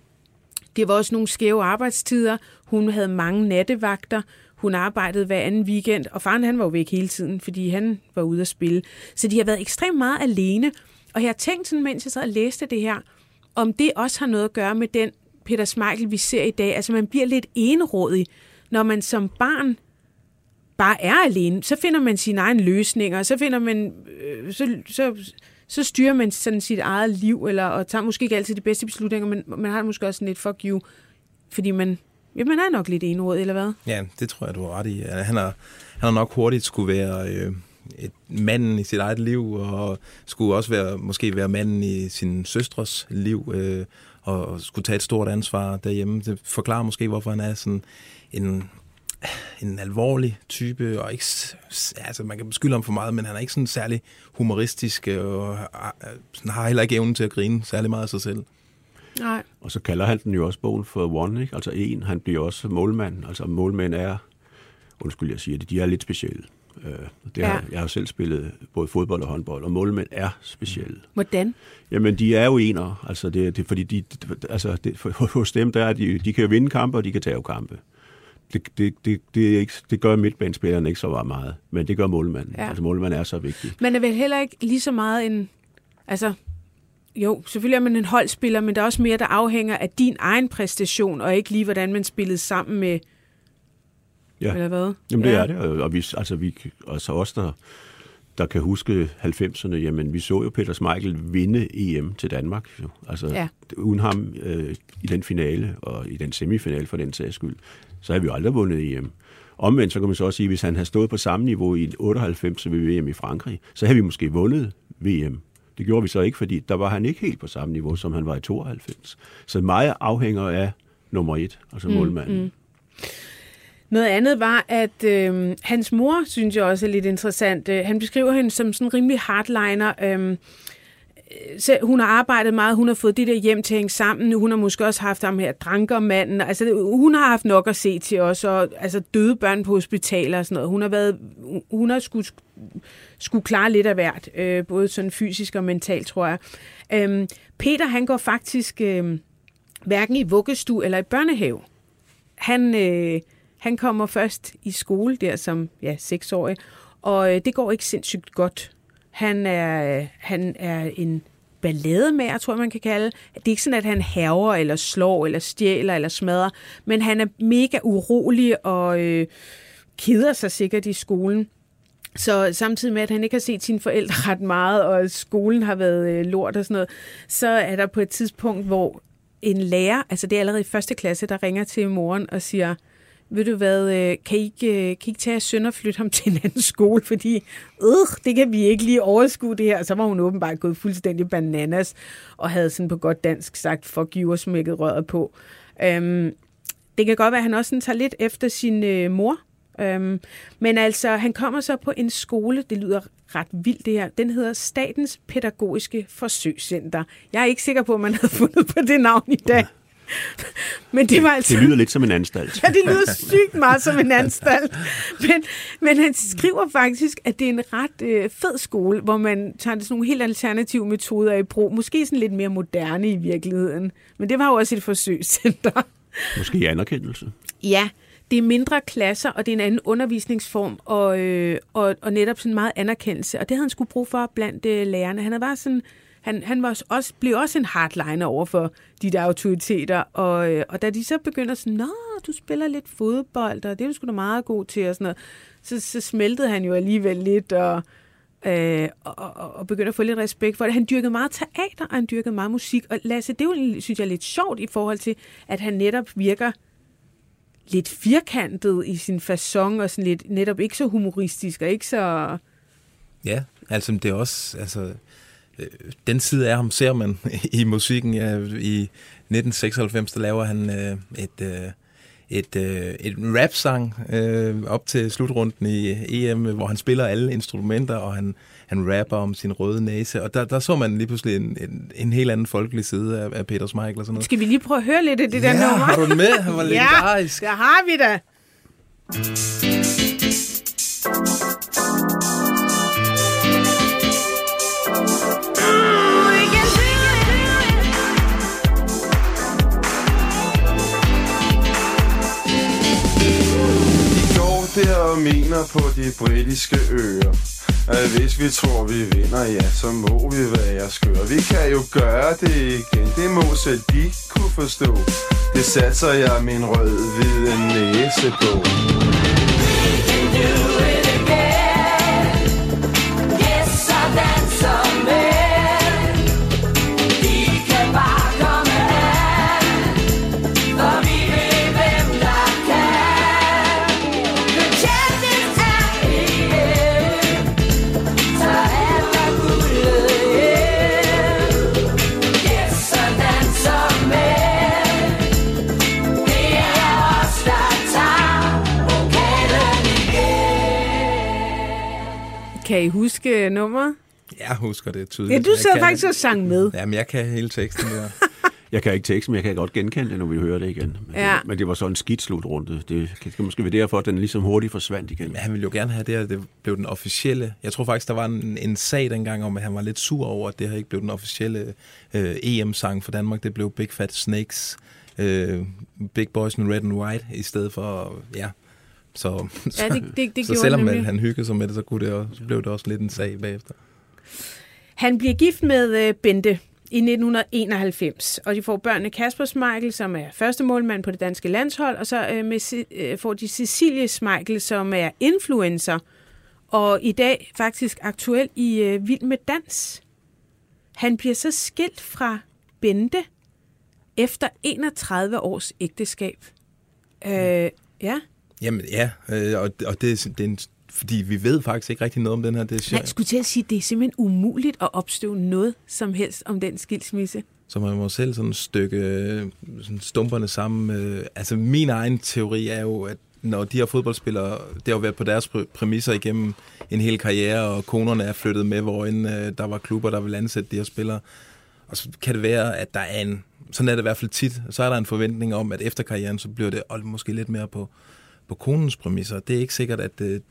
Speaker 2: det var også nogle skæve arbejdstider. Hun havde mange nattevagter. Hun arbejdede hver anden weekend, og faren han var jo væk hele tiden, fordi han var ude at spille. Så de har været ekstremt meget alene. Og jeg har tænkt sådan, mens jeg sad og læste det her, om det også har noget at gøre med den Peter Smeichel, vi ser i dag. Altså man bliver lidt enrådig, når man som barn bare er alene. Så finder man sine egne løsninger, så finder man, øh, så, så, så styrer man sådan sit eget liv, eller, og tager måske ikke altid de bedste beslutninger, men man har måske også sådan lidt fuck you, fordi man, ja, man er nok lidt enråd, eller hvad?
Speaker 3: Ja, det tror jeg, du har ret i. Han har, han har nok hurtigt skulle være øh, et manden i sit eget liv, og skulle også være, måske være manden i sin søstres liv, øh, og skulle tage et stort ansvar derhjemme. Det forklarer måske, hvorfor han er sådan en en alvorlig type, og ikke, altså man kan beskylde ham for meget, men han er ikke sådan særlig humoristisk, og han har heller ikke evnen til at grine særlig meget af sig selv.
Speaker 2: Nej.
Speaker 4: Og så kalder han den jo også bogen for One, ikke? altså en. Han bliver også målmand. Altså målmænd er, undskyld jeg siger det, de er lidt specielle. Øh, det ja. har, jeg har selv spillet både fodbold og håndbold, og målmænd er specielle.
Speaker 2: Hvordan?
Speaker 4: Jamen, de er jo ener. Altså, det, det, fordi de, altså, det, hos dem, der er de, de kan vinde kampe, og de kan tage kampe det, det, det, det, er ikke, det gør midtbanespilleren ikke så meget, men det gør målmanden. Ja. Altså målmanden er så vigtig.
Speaker 2: Man er vel heller ikke lige så meget en... Altså, jo, selvfølgelig er man en holdspiller, men der er også mere, der afhænger af din egen præstation, og ikke lige, hvordan man spillede sammen med...
Speaker 4: Ja.
Speaker 2: Eller hvad?
Speaker 4: Jamen, det ja. er det. Og vi, altså, vi, altså os, der, der kan huske 90'erne, jamen, vi så jo Peter Smeichel vinde EM til Danmark. Jo. Altså, ja. uden ham øh, i den finale, og i den semifinale for den sags skyld, så har vi jo aldrig vundet EM. Omvendt så kan man så også sige, at hvis han havde stået på samme niveau i 98 ved VM i Frankrig, så havde vi måske vundet VM. Det gjorde vi så ikke, fordi der var han ikke helt på samme niveau, som han var i 92. Så meget afhænger af nummer et, altså mm, målmanden. Mm.
Speaker 2: Noget andet var, at øh, hans mor, synes jeg også er lidt interessant. Øh, han beskriver hende som sådan en rimelig hardliner. Øh, hun har arbejdet meget, hun har fået det der hjem til at hænge sammen, hun har måske også haft ham her drankermanden, altså hun har haft nok at se til os, og altså døde børn på hospitaler og sådan noget. Hun har været, hun har skulle, skulle klare lidt af hvert, øh, både sådan fysisk og mentalt, tror jeg. Øhm, Peter, han går faktisk øh, hverken i vuggestue eller i børnehave. Han, øh, han kommer først i skole der som ja, seksårig, og øh, det går ikke sindssygt godt han er, han er en ballademager, tror jeg, man kan kalde. Det er ikke sådan, at han haver eller slår eller stjæler eller smadrer, men han er mega urolig og øh, keder sig sikkert i skolen. Så samtidig med, at han ikke har set sine forældre ret meget, og skolen har været øh, lort og sådan noget, så er der på et tidspunkt, hvor en lærer, altså det er allerede i første klasse, der ringer til moren og siger, ved du hvad, øh, kan I ikke, øh, kan I ikke tage søn og flytte ham til en anden skole, fordi øh, det kan vi ikke lige overskue det her. Og så var hun åbenbart gået fuldstændig bananas, og havde sådan på godt dansk sagt, fuck you, og smækket røret på. Øhm, det kan godt være, at han også sådan tager lidt efter sin øh, mor, Øhm, men altså, han kommer så på en skole, det lyder ret vildt det her, den hedder Statens Pædagogiske Forsøgscenter. Jeg er ikke sikker på, at man havde fundet på det navn i dag.
Speaker 4: Men det var altså... Det lyder lidt som en anstalt.
Speaker 2: ja, det lyder sygt meget som en anstalt. Men, men han skriver faktisk, at det er en ret øh, fed skole, hvor man tager sådan nogle helt alternative metoder i brug. Måske sådan lidt mere moderne i virkeligheden. Men det var jo også et forsøgscenter.
Speaker 4: Måske anerkendelse.
Speaker 2: Ja, det er mindre klasser, og det er en anden undervisningsform, og, øh, og, og netop sådan meget anerkendelse. Og det havde han skulle bruge for blandt øh, lærerne. Han havde bare sådan han, han var også, blev også en hardliner over for de der autoriteter, og, øh, og da de så begynder sådan, nå, du spiller lidt fodbold, og det er du sgu da meget god til, og sådan noget. Så, så smeltede han jo alligevel lidt, og, øh, og, og, og begyndte at få lidt respekt for det. Han dyrkede meget teater, og han dyrkede meget musik. Og Lasse, det er jo, synes jeg, lidt sjovt i forhold til, at han netop virker lidt firkantet i sin façon, og sådan lidt netop ikke så humoristisk, og ikke så...
Speaker 3: Ja, altså det er også, altså, den side af ham ser man i musikken. Ja, I 1996, der laver han øh, et, øh, et, øh, et rap-sang øh, op til slutrunden i EM, hvor han spiller alle instrumenter, og han, han rapper om sin røde næse. Og der, der så man lige pludselig en, en, en helt anden folkelig side af, af Peter Smeichel og sådan noget.
Speaker 2: Skal vi lige prøve at høre lidt af det
Speaker 3: ja,
Speaker 2: der nummer?
Speaker 3: har du med? Han var legendarisk.
Speaker 2: Ja, der har vi da.
Speaker 7: Der og mener på de britiske øer. At hvis vi tror vi vinder, ja, så må vi være skøre. Vi kan jo gøre det igen, det må selv de kunne forstå. Det satser jeg min rød-hvide næse på We can do it
Speaker 2: Kan I huske nummer?
Speaker 3: Jeg husker det tydeligt.
Speaker 2: Ja, du sidder faktisk og sang med.
Speaker 3: Jamen, jeg kan hele teksten der.
Speaker 4: jeg kan ikke teksten, men jeg kan godt genkende det, når vi hører det igen. Men, ja. det, men det var så en skidt slutrunde. Det kan måske være derfor, at den ligesom hurtigt forsvandt igen. Men
Speaker 3: han ville jo gerne have det, at det blev den officielle. Jeg tror faktisk, der var en, en sag dengang om, at han var lidt sur over, at det her ikke blev den officielle øh, EM-sang for Danmark. Det blev Big Fat Snakes, øh, Big Boys in Red and White, i stedet for, ja, så,
Speaker 2: ja, det, det, det
Speaker 3: så selvom nemlig. han hyggede sig med det, så, kunne det også, så blev det også lidt en sag bagefter.
Speaker 2: Han bliver gift med uh, Bente i 1991, og de får børnene Kasper Smeichel, som er første målmand på det danske landshold, og så uh, med, uh, får de Cecilie Smeichel, som er influencer, og i dag faktisk aktuel i uh, Vild med Dans. Han bliver så skilt fra Bente efter 31 års ægteskab. Uh, ja.
Speaker 3: Jamen ja, øh, og, og det, det er en, fordi vi ved faktisk ikke rigtig noget om den her. Det
Speaker 2: er Nej, skulle til at sige, det er simpelthen umuligt at opstøve noget som helst om den skilsmisse.
Speaker 3: Så man må selv sådan stykke sådan stumperne sammen. Øh, altså min egen teori er jo, at når de her fodboldspillere, det har jo været på deres præmisser igennem en hel karriere, og konerne er flyttet med, hvor øh, der var klubber, der vil ansætte de her spillere. Og så kan det være, at der er en, sådan er det i hvert fald tit, så er der en forventning om, at efter karrieren, så bliver det måske lidt mere på, på konens præmisser. Det er ikke sikkert, at det,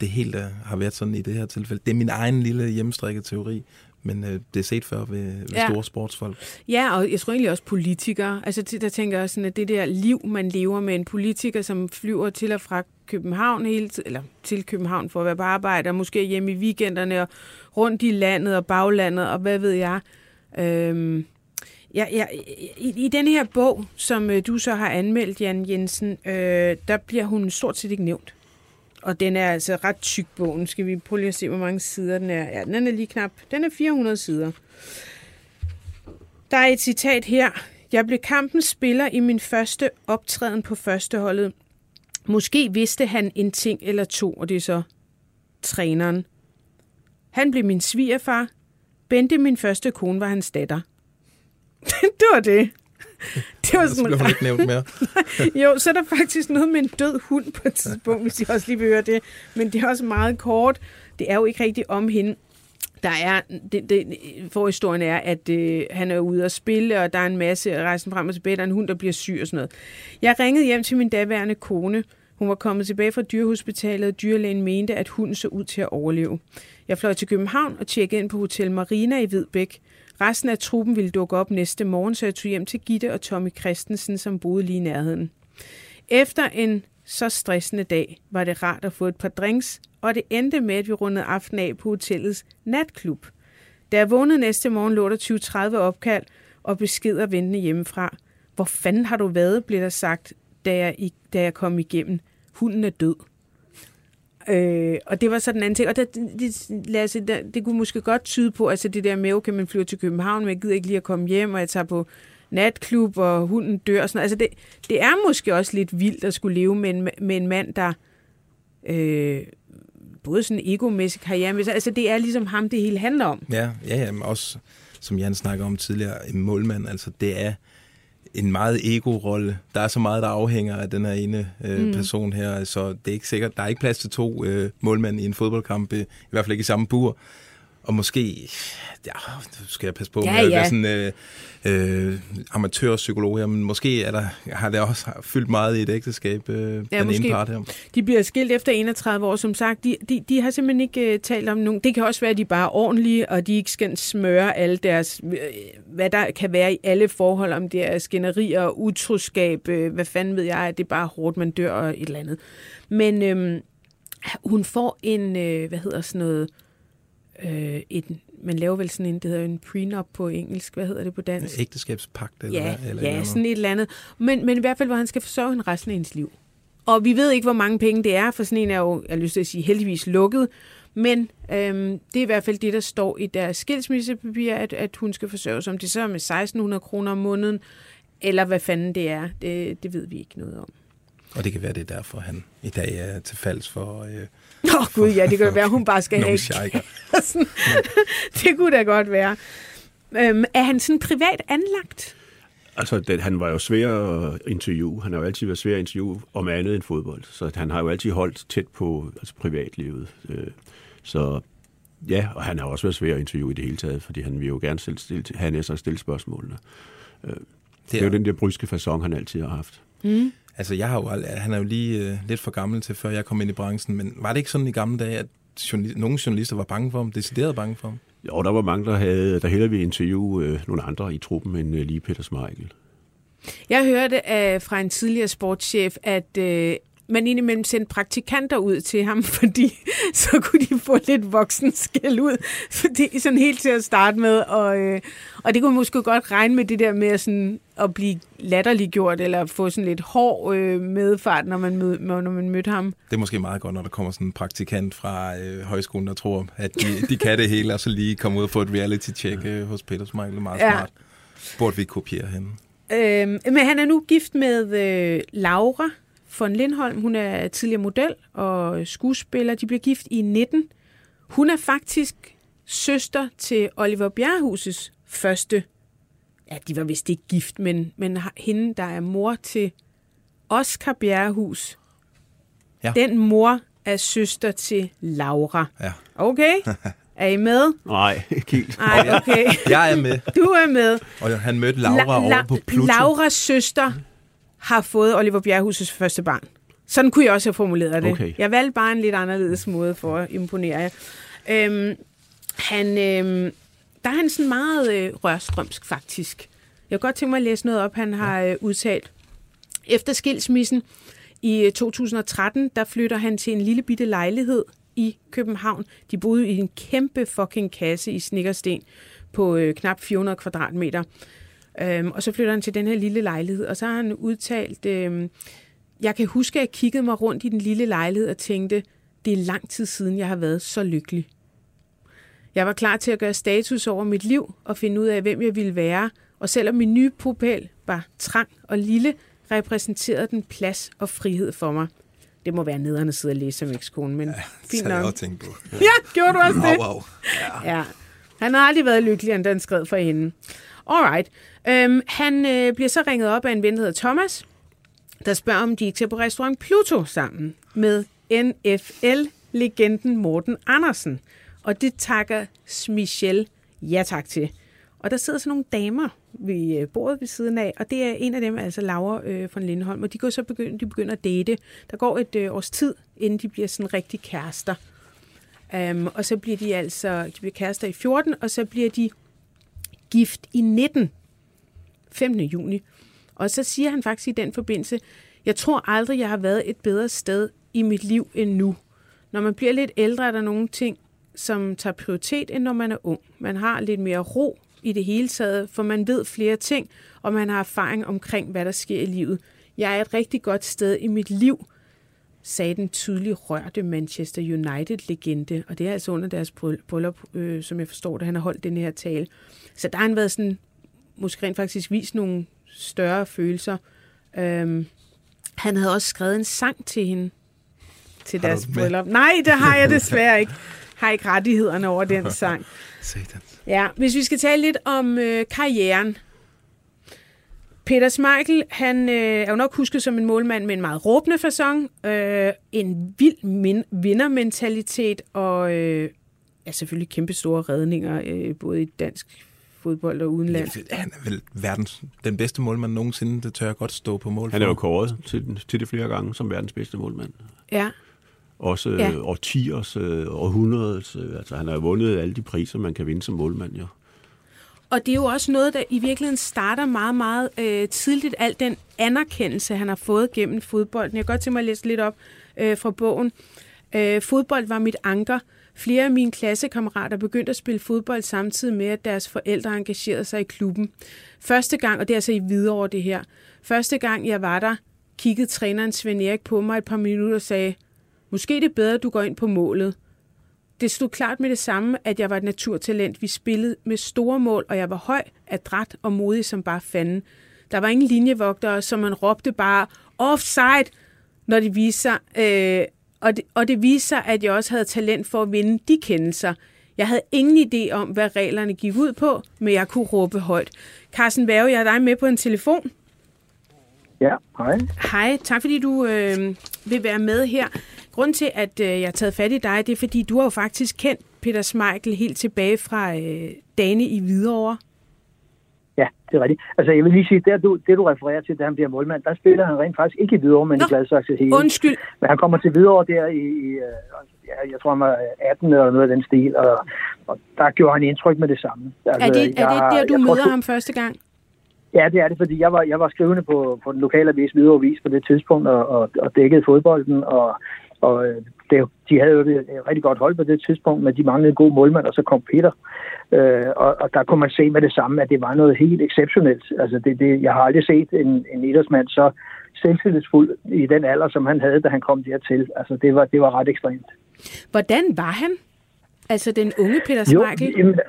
Speaker 3: det helt har været sådan i det her tilfælde. Det er min egen lille hjemmestrikket teori, men øh, det er set før ved, ved ja. store sportsfolk.
Speaker 2: Ja, og jeg tror egentlig også politikere. Altså, der tænker jeg sådan, at det der liv, man lever med en politiker, som flyver til og fra København hele eller til København for at være på arbejde, og måske hjemme i weekenderne, og rundt i landet og baglandet, og hvad ved jeg. Øhm, Ja, ja, i, I den her bog, som øh, du så har anmeldt, Jan Jensen, øh, der bliver hun stort set ikke nævnt. Og den er altså ret tyk bogen. Skal vi prøve lige at se, hvor mange sider den er? Ja, den er lige knap. Den er 400 sider. Der er et citat her. Jeg blev kampens spiller i min første optræden på førsteholdet. Måske vidste han en ting eller to, og det er så træneren. Han blev min svigerfar. Bente, min første kone, var hans datter. det var det.
Speaker 3: Det var sådan... Det ikke nævnt mere.
Speaker 2: jo, så er der faktisk noget med en død hund på et tidspunkt, hvis I også lige vil høre det. Men det er også meget kort. Det er jo ikke rigtigt om hende. Der er, det, det, forhistorien er, at øh, han er ude at spille, og der er en masse rejsen frem og tilbage. Der er en hund, der bliver syg og sådan noget. Jeg ringede hjem til min daværende kone. Hun var kommet tilbage fra dyrehospitalet, og dyrlægen mente, at hunden så ud til at overleve. Jeg fløj til København og tjekkede ind på Hotel Marina i Hvidbæk. Resten af truppen ville dukke op næste morgen, så jeg tog hjem til Gitte og Tommy Christensen, som boede lige i nærheden. Efter en så stressende dag var det rart at få et par drinks, og det endte med, at vi rundede aften af på hotellets natklub. Da jeg vågnede næste morgen, lå der 20-30 opkald og beskeder ventende hjemmefra. Hvor fanden har du været, blev der sagt. da jeg, da jeg kom igennem. Hunden er død. Øh, og det var sådan den anden ting. Og der, det, lad os, der, det kunne måske godt tyde på, altså det der med, okay, man flyver til København, men jeg gider ikke lige at komme hjem, og jeg tager på natklub, og hunden dør og sådan Altså det, det er måske også lidt vildt at skulle leve med en, med en mand, der øh, både sådan egomæssig karriere, men altså det er ligesom ham, det hele handler om.
Speaker 3: Ja, ja, ja men også, som Jan snakker om tidligere, en målmand, altså det er en meget ego-rolle. Der er så meget, der afhænger af den her ene øh, mm. person her, så det er ikke sikkert. Der er ikke plads til to øh, målmænd i en fodboldkamp, i hvert fald ikke i samme bur. Og måske, ja, skal jeg passe på
Speaker 2: ja,
Speaker 3: med at
Speaker 2: ja.
Speaker 3: være sådan øh, øh, amatørpsykolog her, men måske er der, har det også fyldt meget i et ægteskab, øh,
Speaker 2: ja,
Speaker 3: den
Speaker 2: måske.
Speaker 3: ene part her.
Speaker 2: De bliver skilt efter 31 år, som sagt. De, de, de har simpelthen ikke uh, talt om nogen. Det kan også være, at de bare er ordentlige, og de ikke skal smøre alle deres, øh, hvad der kan være i alle forhold, om det er skænderier, utroskab, øh, hvad fanden ved jeg, at det er bare hårdt, man dør og et eller andet. Men øh, hun får en, øh, hvad hedder sådan noget, øh, et, man laver vel sådan en, det hedder en prenup på engelsk, hvad hedder det på dansk?
Speaker 3: Ægteskabspagt eller
Speaker 2: ja,
Speaker 3: hvad? Eller
Speaker 2: ja,
Speaker 3: eller
Speaker 2: sådan et eller andet. Men, men i hvert fald, hvor han skal forsørge hende resten af hendes liv. Og vi ved ikke, hvor mange penge det er, for sådan en er jo, jeg har lyst til at sige, heldigvis lukket. Men øhm, det er i hvert fald det, der står i deres skilsmissepapir, at, at hun skal forsørge. Om det så er med 1600 kroner om måneden, eller hvad fanden det er, det, det ved vi ikke noget om.
Speaker 3: Og det kan være, det er derfor, han i dag er til falds for... Øh,
Speaker 2: Åh oh, gud, ja, det kan være, hun bare skal have...
Speaker 3: sådan,
Speaker 2: det kunne da godt være. Øhm, er han sådan privat anlagt?
Speaker 4: Altså, det, han var jo svær at interviewe. Han har jo altid været svær at interviewe om andet end fodbold. Så han har jo altid holdt tæt på altså privatlivet. Øh, så ja, og han har også været svær at interviewe i det hele taget, fordi han vil jo gerne selv stille, han er så stille spørgsmålene. Øh, det, er det er jo den der bryske façon, han altid har haft.
Speaker 2: Mm.
Speaker 3: Altså, jeg har jo aldrig, han er jo lige øh, lidt for gammel til, før jeg kom ind i branchen, men var det ikke sådan i gamle dage, at journal, nogle journalister var bange for ham, decideret bange for ham?
Speaker 4: Jo, der var mange, der, havde, der hellere ville interviewe øh, nogle andre i truppen end øh, lige Peter Smeichel.
Speaker 2: Jeg hørte øh, fra en tidligere sportschef, at øh, man indimellem sendte praktikanter ud til ham, fordi så kunne de få lidt voksen skæld ud. Fordi, sådan helt til at starte med. Og, øh, og det kunne måske godt regne med det der med sådan, at blive latterliggjort, eller få sådan lidt hård øh, medfart, når man, mød, når man mødte ham.
Speaker 3: Det er måske meget godt, når der kommer sådan en praktikant fra øh, højskolen, der tror, at de, de kan det hele, og så lige komme ud og få et reality-check øh, hos Peter Smeichel. Meget ja. smart. Burde vi kopiere hende.
Speaker 2: Øh, men han er nu gift med øh, Laura, von Lindholm. Hun er tidligere model og skuespiller. De bliver gift i 19. Hun er faktisk søster til Oliver Bjerrehuses første. Ja, de var vist ikke gift, men, men hende, der er mor til Oscar Bjerrehus. Ja. Den mor er søster til Laura.
Speaker 3: Ja.
Speaker 2: Okay? Er I med?
Speaker 4: Nej, ikke helt.
Speaker 2: Nej, okay.
Speaker 3: Jeg er med.
Speaker 2: Du er med.
Speaker 3: Og han mødte Laura la- la- over på Pluto.
Speaker 2: Lauras søster har fået Oliver Bjerrehus' første barn. Sådan kunne jeg også have formuleret det.
Speaker 4: Okay.
Speaker 2: Jeg valgte bare en lidt anderledes måde for at imponere jer. Øhm, han, øhm, der er han sådan meget øh, rørstrømsk, faktisk. Jeg kan godt tænke mig at læse noget op, han har øh, udtalt. Efter skilsmissen i 2013, der flytter han til en lille bitte lejlighed i København. De boede i en kæmpe fucking kasse i Snikkersten på øh, knap 400 kvadratmeter. Øhm, og så flytter han til den her lille lejlighed, og så har han udtalt, øhm, jeg kan huske, at jeg kiggede mig rundt i den lille lejlighed og tænkte, det er lang tid siden, jeg har været så lykkelig. Jeg var klar til at gøre status over mit liv og finde ud af, hvem jeg ville være, og selvom min nye pupæl var trang og lille, repræsenterede den plads og frihed for mig. Det må være nederne sidde og læse som ekskone, men
Speaker 3: ja,
Speaker 2: fint
Speaker 3: nok.
Speaker 2: nok.
Speaker 3: tænkt på.
Speaker 2: Ja, gjorde du også det?
Speaker 3: Wow, wow.
Speaker 2: Ja. ja. Han har aldrig været lykkeligere, end den skrev for hende. Alright. Øhm, han øh, bliver så ringet op af en ven, der hedder Thomas, der spørger, om de ikke skal på restaurant Pluto sammen med NFL-legenden Morten Andersen. Og det takker Michelle ja tak til. Og der sidder så nogle damer ved øh, bordet ved siden af, og det er en af dem, altså Laura øh, von Lindholm, og de, går så begynder, de begynder at date. Der går et øh, års tid, inden de bliver sådan rigtig kærester. Um, og så bliver de altså, de bliver kærester i 14, og så bliver de gift i 19. 15. juni. Og så siger han faktisk i den forbindelse, jeg tror aldrig, jeg har været et bedre sted i mit liv end nu. Når man bliver lidt ældre, er der nogle ting, som tager prioritet, end når man er ung. Man har lidt mere ro i det hele taget, for man ved flere ting, og man har erfaring omkring, hvad der sker i livet. Jeg er et rigtig godt sted i mit liv, sagde den tydeligt rørte Manchester United-legende, og det er altså under deres bryllup, øh, som jeg forstår det, han har holdt den her tale. Så der har han været sådan, måske rent faktisk vist nogle større følelser. Øhm, han havde også skrevet en sang til hende, til har deres bryllup. Nej, det har jeg desværre ikke. Har ikke rettighederne over den sang. Ja, hvis vi skal tale lidt om øh, karrieren. Peter Smeichel, han øh, er jo nok husket som en målmand med en meget råbende façon, øh, en vild min- vindermentalitet og øh, ja, selvfølgelig kæmpe store redninger, øh, både i dansk fodbold og udenlands.
Speaker 3: Ja, han er vel verdens, den bedste målmand nogensinde, det tør jeg godt stå på mål for.
Speaker 4: Han er jo kåret til, til det flere gange som verdens bedste målmand.
Speaker 2: Ja.
Speaker 4: Også ja. øh, årtiers, øh, århundredets, øh, altså han har vundet alle de priser, man kan vinde som målmand, jo.
Speaker 2: Og det er jo også noget, der i virkeligheden starter meget, meget øh, tidligt, al den anerkendelse, han har fået gennem fodbolden. Jeg kan godt tænke mig at læse lidt op øh, fra bogen. Øh, fodbold var mit anker. Flere af mine klassekammerater begyndte at spille fodbold samtidig med, at deres forældre engagerede sig i klubben. Første gang, og det er altså i videre det her, første gang jeg var der, kiggede træneren Svend Erik på mig et par minutter og sagde, måske det er bedre, at du går ind på målet. Det stod klart med det samme, at jeg var et naturtalent. Vi spillede med store mål, og jeg var høj, adræt og modig som bare fanden. Der var ingen linjevogtere, så man råbte bare offside, når det viste sig, øh, og, det, og det viste sig, at jeg også havde talent for at vinde de kendelser. Jeg havde ingen idé om, hvad reglerne gik ud på, men jeg kunne råbe højt. Carsten Værge, jeg er dig med på en telefon.
Speaker 8: Ja, hej.
Speaker 2: Hej, tak fordi du øh, vil være med her. Grunden til, at øh, jeg har taget fat i dig, det er, fordi du har jo faktisk kendt Peter Smeichel helt tilbage fra øh, dane i Hvidovre.
Speaker 8: Ja, det er rigtigt. Altså, jeg vil lige sige, det du, det du refererer til, da han bliver målmand, der spiller han rent faktisk ikke i Hvidovre, men Nå, i Gladsaxe hele.
Speaker 2: Undskyld.
Speaker 8: Men han kommer til Hvidovre der i, i øh, ja, jeg tror, han var 18 eller noget af den stil, og, og der gjorde han indtryk med det samme.
Speaker 2: Altså, er det, er det der, du møder tror, ham første gang?
Speaker 8: Ja, det er det, fordi jeg var, jeg var skrivende på, på den lokale avis, Hvidovre Vis, på det tidspunkt, og, og, og dækkede fodbolden, og og øh, det, de havde jo et rigtig godt hold på det tidspunkt, men de manglede god målmand, og så kom Peter. Øh, og, og der kunne man se med det samme, at det var noget helt exceptionelt. Altså det, det, jeg har aldrig set en, en idrætsmand så selvtillidsfuld i den alder, som han havde, da han kom dertil. Altså det var, det var ret ekstremt.
Speaker 2: Hvordan var han? Altså den unge Peter Smeichel?
Speaker 8: Jo, jamen,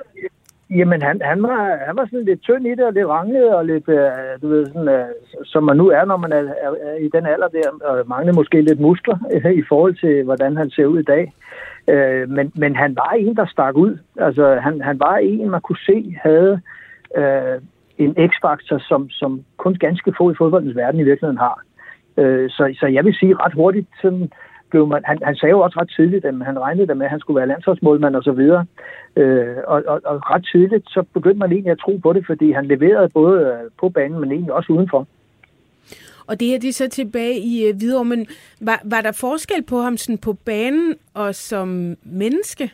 Speaker 8: Jamen, han, han, var, han var sådan lidt tynd i det, og lidt ranglet, og lidt, øh, du ved, sådan, øh, som man nu er, når man er, er, er i den alder der, og mangler måske lidt muskler øh, i forhold til, hvordan han ser ud i dag. Øh, men, men han var en, der stak ud. Altså, han, han var en, man kunne se, havde øh, en x-faktor, som, som kun ganske få i fodboldens verden i virkeligheden har. Øh, så, så jeg vil sige ret hurtigt, sådan, blev man, han, han sagde jo også ret tidligt, at han regnede med, at han skulle være landsholdsmålmand og så videre. Øh, og, og, og ret tidligt, så begyndte man egentlig at tro på det, fordi han leverede både øh, på banen, men egentlig også udenfor.
Speaker 2: Og det her, det er så tilbage i uh, Hvidovre, men var, var der forskel på ham sådan på banen og som menneske?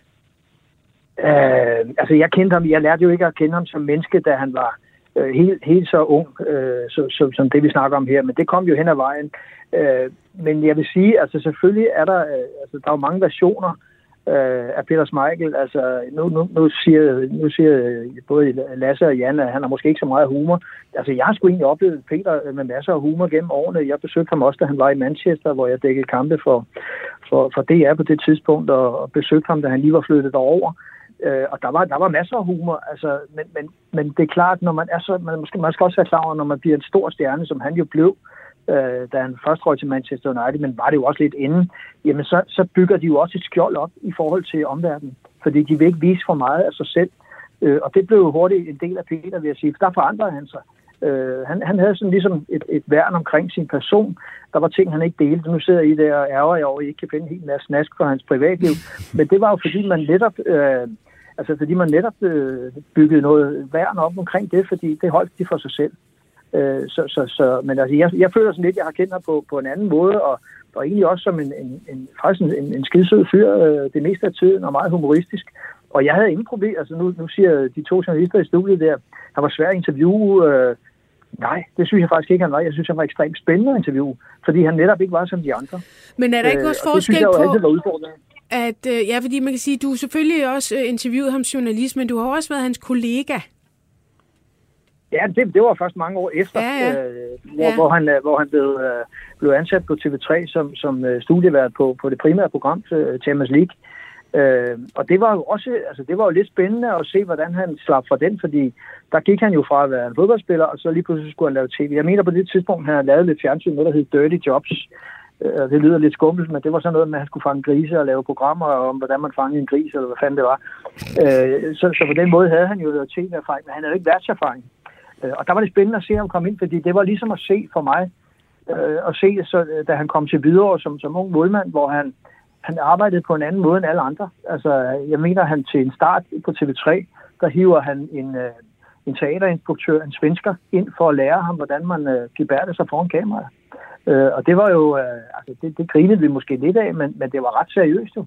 Speaker 8: Øh, altså, jeg kendte ham, jeg lærte jo ikke at kende ham som menneske, da han var øh, helt, helt så ung, øh, så, så, som det vi snakker om her, men det kom jo hen ad vejen. Øh, men jeg vil sige, altså selvfølgelig er der, øh, altså, der er jo mange versioner øh, af Peter Smeichel. Altså, nu, nu, nu, siger, nu siger øh, både Lasse og Jan, at han har måske ikke så meget humor. Altså, jeg har sgu egentlig oplevet Peter øh, med masser af humor gennem årene. Jeg besøgte ham også, da han var i Manchester, hvor jeg dækkede kampe for, for, for DR på det tidspunkt, og, besøgte ham, da han lige var flyttet derover. Øh, og der var, der var masser af humor, altså, men, men, men det er klart, når man er så, man, måske, man skal også være klar over, når man bliver en stor stjerne, som han jo blev, øh, da han først røg til Manchester United, men var det jo også lidt inden, jamen så, så bygger de jo også et skjold op i forhold til omverdenen, fordi de vil ikke vise for meget af sig selv. Øh, og det blev jo hurtigt en del af Peter, vil jeg sige, for der forandrede han sig. Øh, han, han havde sådan ligesom et, et værn omkring sin person. Der var ting, han ikke delte. Nu sidder I der og ærger jeg over, at I ikke kan finde en hel masse snask for hans privatliv. Men det var jo fordi, man netop... Øh, altså fordi man netop øh, byggede noget værn op omkring det, fordi det holdt de for sig selv. Øh, så, så, så, men altså, jeg, jeg føler sådan lidt, jeg har kendt ham på, på en anden måde, og, og egentlig også som en, en, en, faktisk en, en skidsød fyr øh, det meste af tiden, og meget humoristisk. Og jeg havde ingen problem, altså nu, nu siger de to journalister i studiet der, han var svær at interviewe. Øh, nej, det synes jeg faktisk ikke, han var. Jeg synes, han var ekstremt spændende at interviewe, fordi han netop ikke var som de andre.
Speaker 2: Men er der ikke øh, også forskel det, på, at, øh, ja, fordi man kan sige, du selvfølgelig også øh, interviewet ham journalist, men du har også været hans kollega.
Speaker 8: Ja, det, det var først mange år efter,
Speaker 2: Ja, ja.
Speaker 8: Øh, hvor,
Speaker 2: Ja.
Speaker 8: hvor, han, øh, hvor han blev, øh, blev ansat på TV3 som, som øh, studievært på, på det primære program øh, Champions League. Øh, og det var jo også, altså det var jo lidt spændende at se, hvordan han slap fra den, fordi der gik han jo fra at være en fodboldspiller, og så lige pludselig skulle han lave tv. Jeg mener på det tidspunkt, han havde lavet lidt fjernsyn, noget der hed Dirty Jobs og det lyder lidt skummelt, men det var sådan noget med, at han skulle fange grise og lave programmer om, hvordan man fangede en gris, eller hvad fanden det var. Øh, så, så på den måde havde han jo noget tv-erfaring, men han havde jo ikke værtserfaring. Øh, og der var det spændende at se ham komme ind, fordi det var ligesom at se for mig, øh, at se, så, øh, da han kom til Hvidovre som, som ung målmand, hvor han, han arbejdede på en anden måde end alle andre. Altså, jeg mener, han til en start på TV3, der hiver han en, øh, en teaterinstruktør, en svensker, ind for at lære ham, hvordan man øh, sig foran kameraet. Øh, og det var jo, øh, altså det, det grinede vi måske lidt af, men, men det var ret seriøst jo.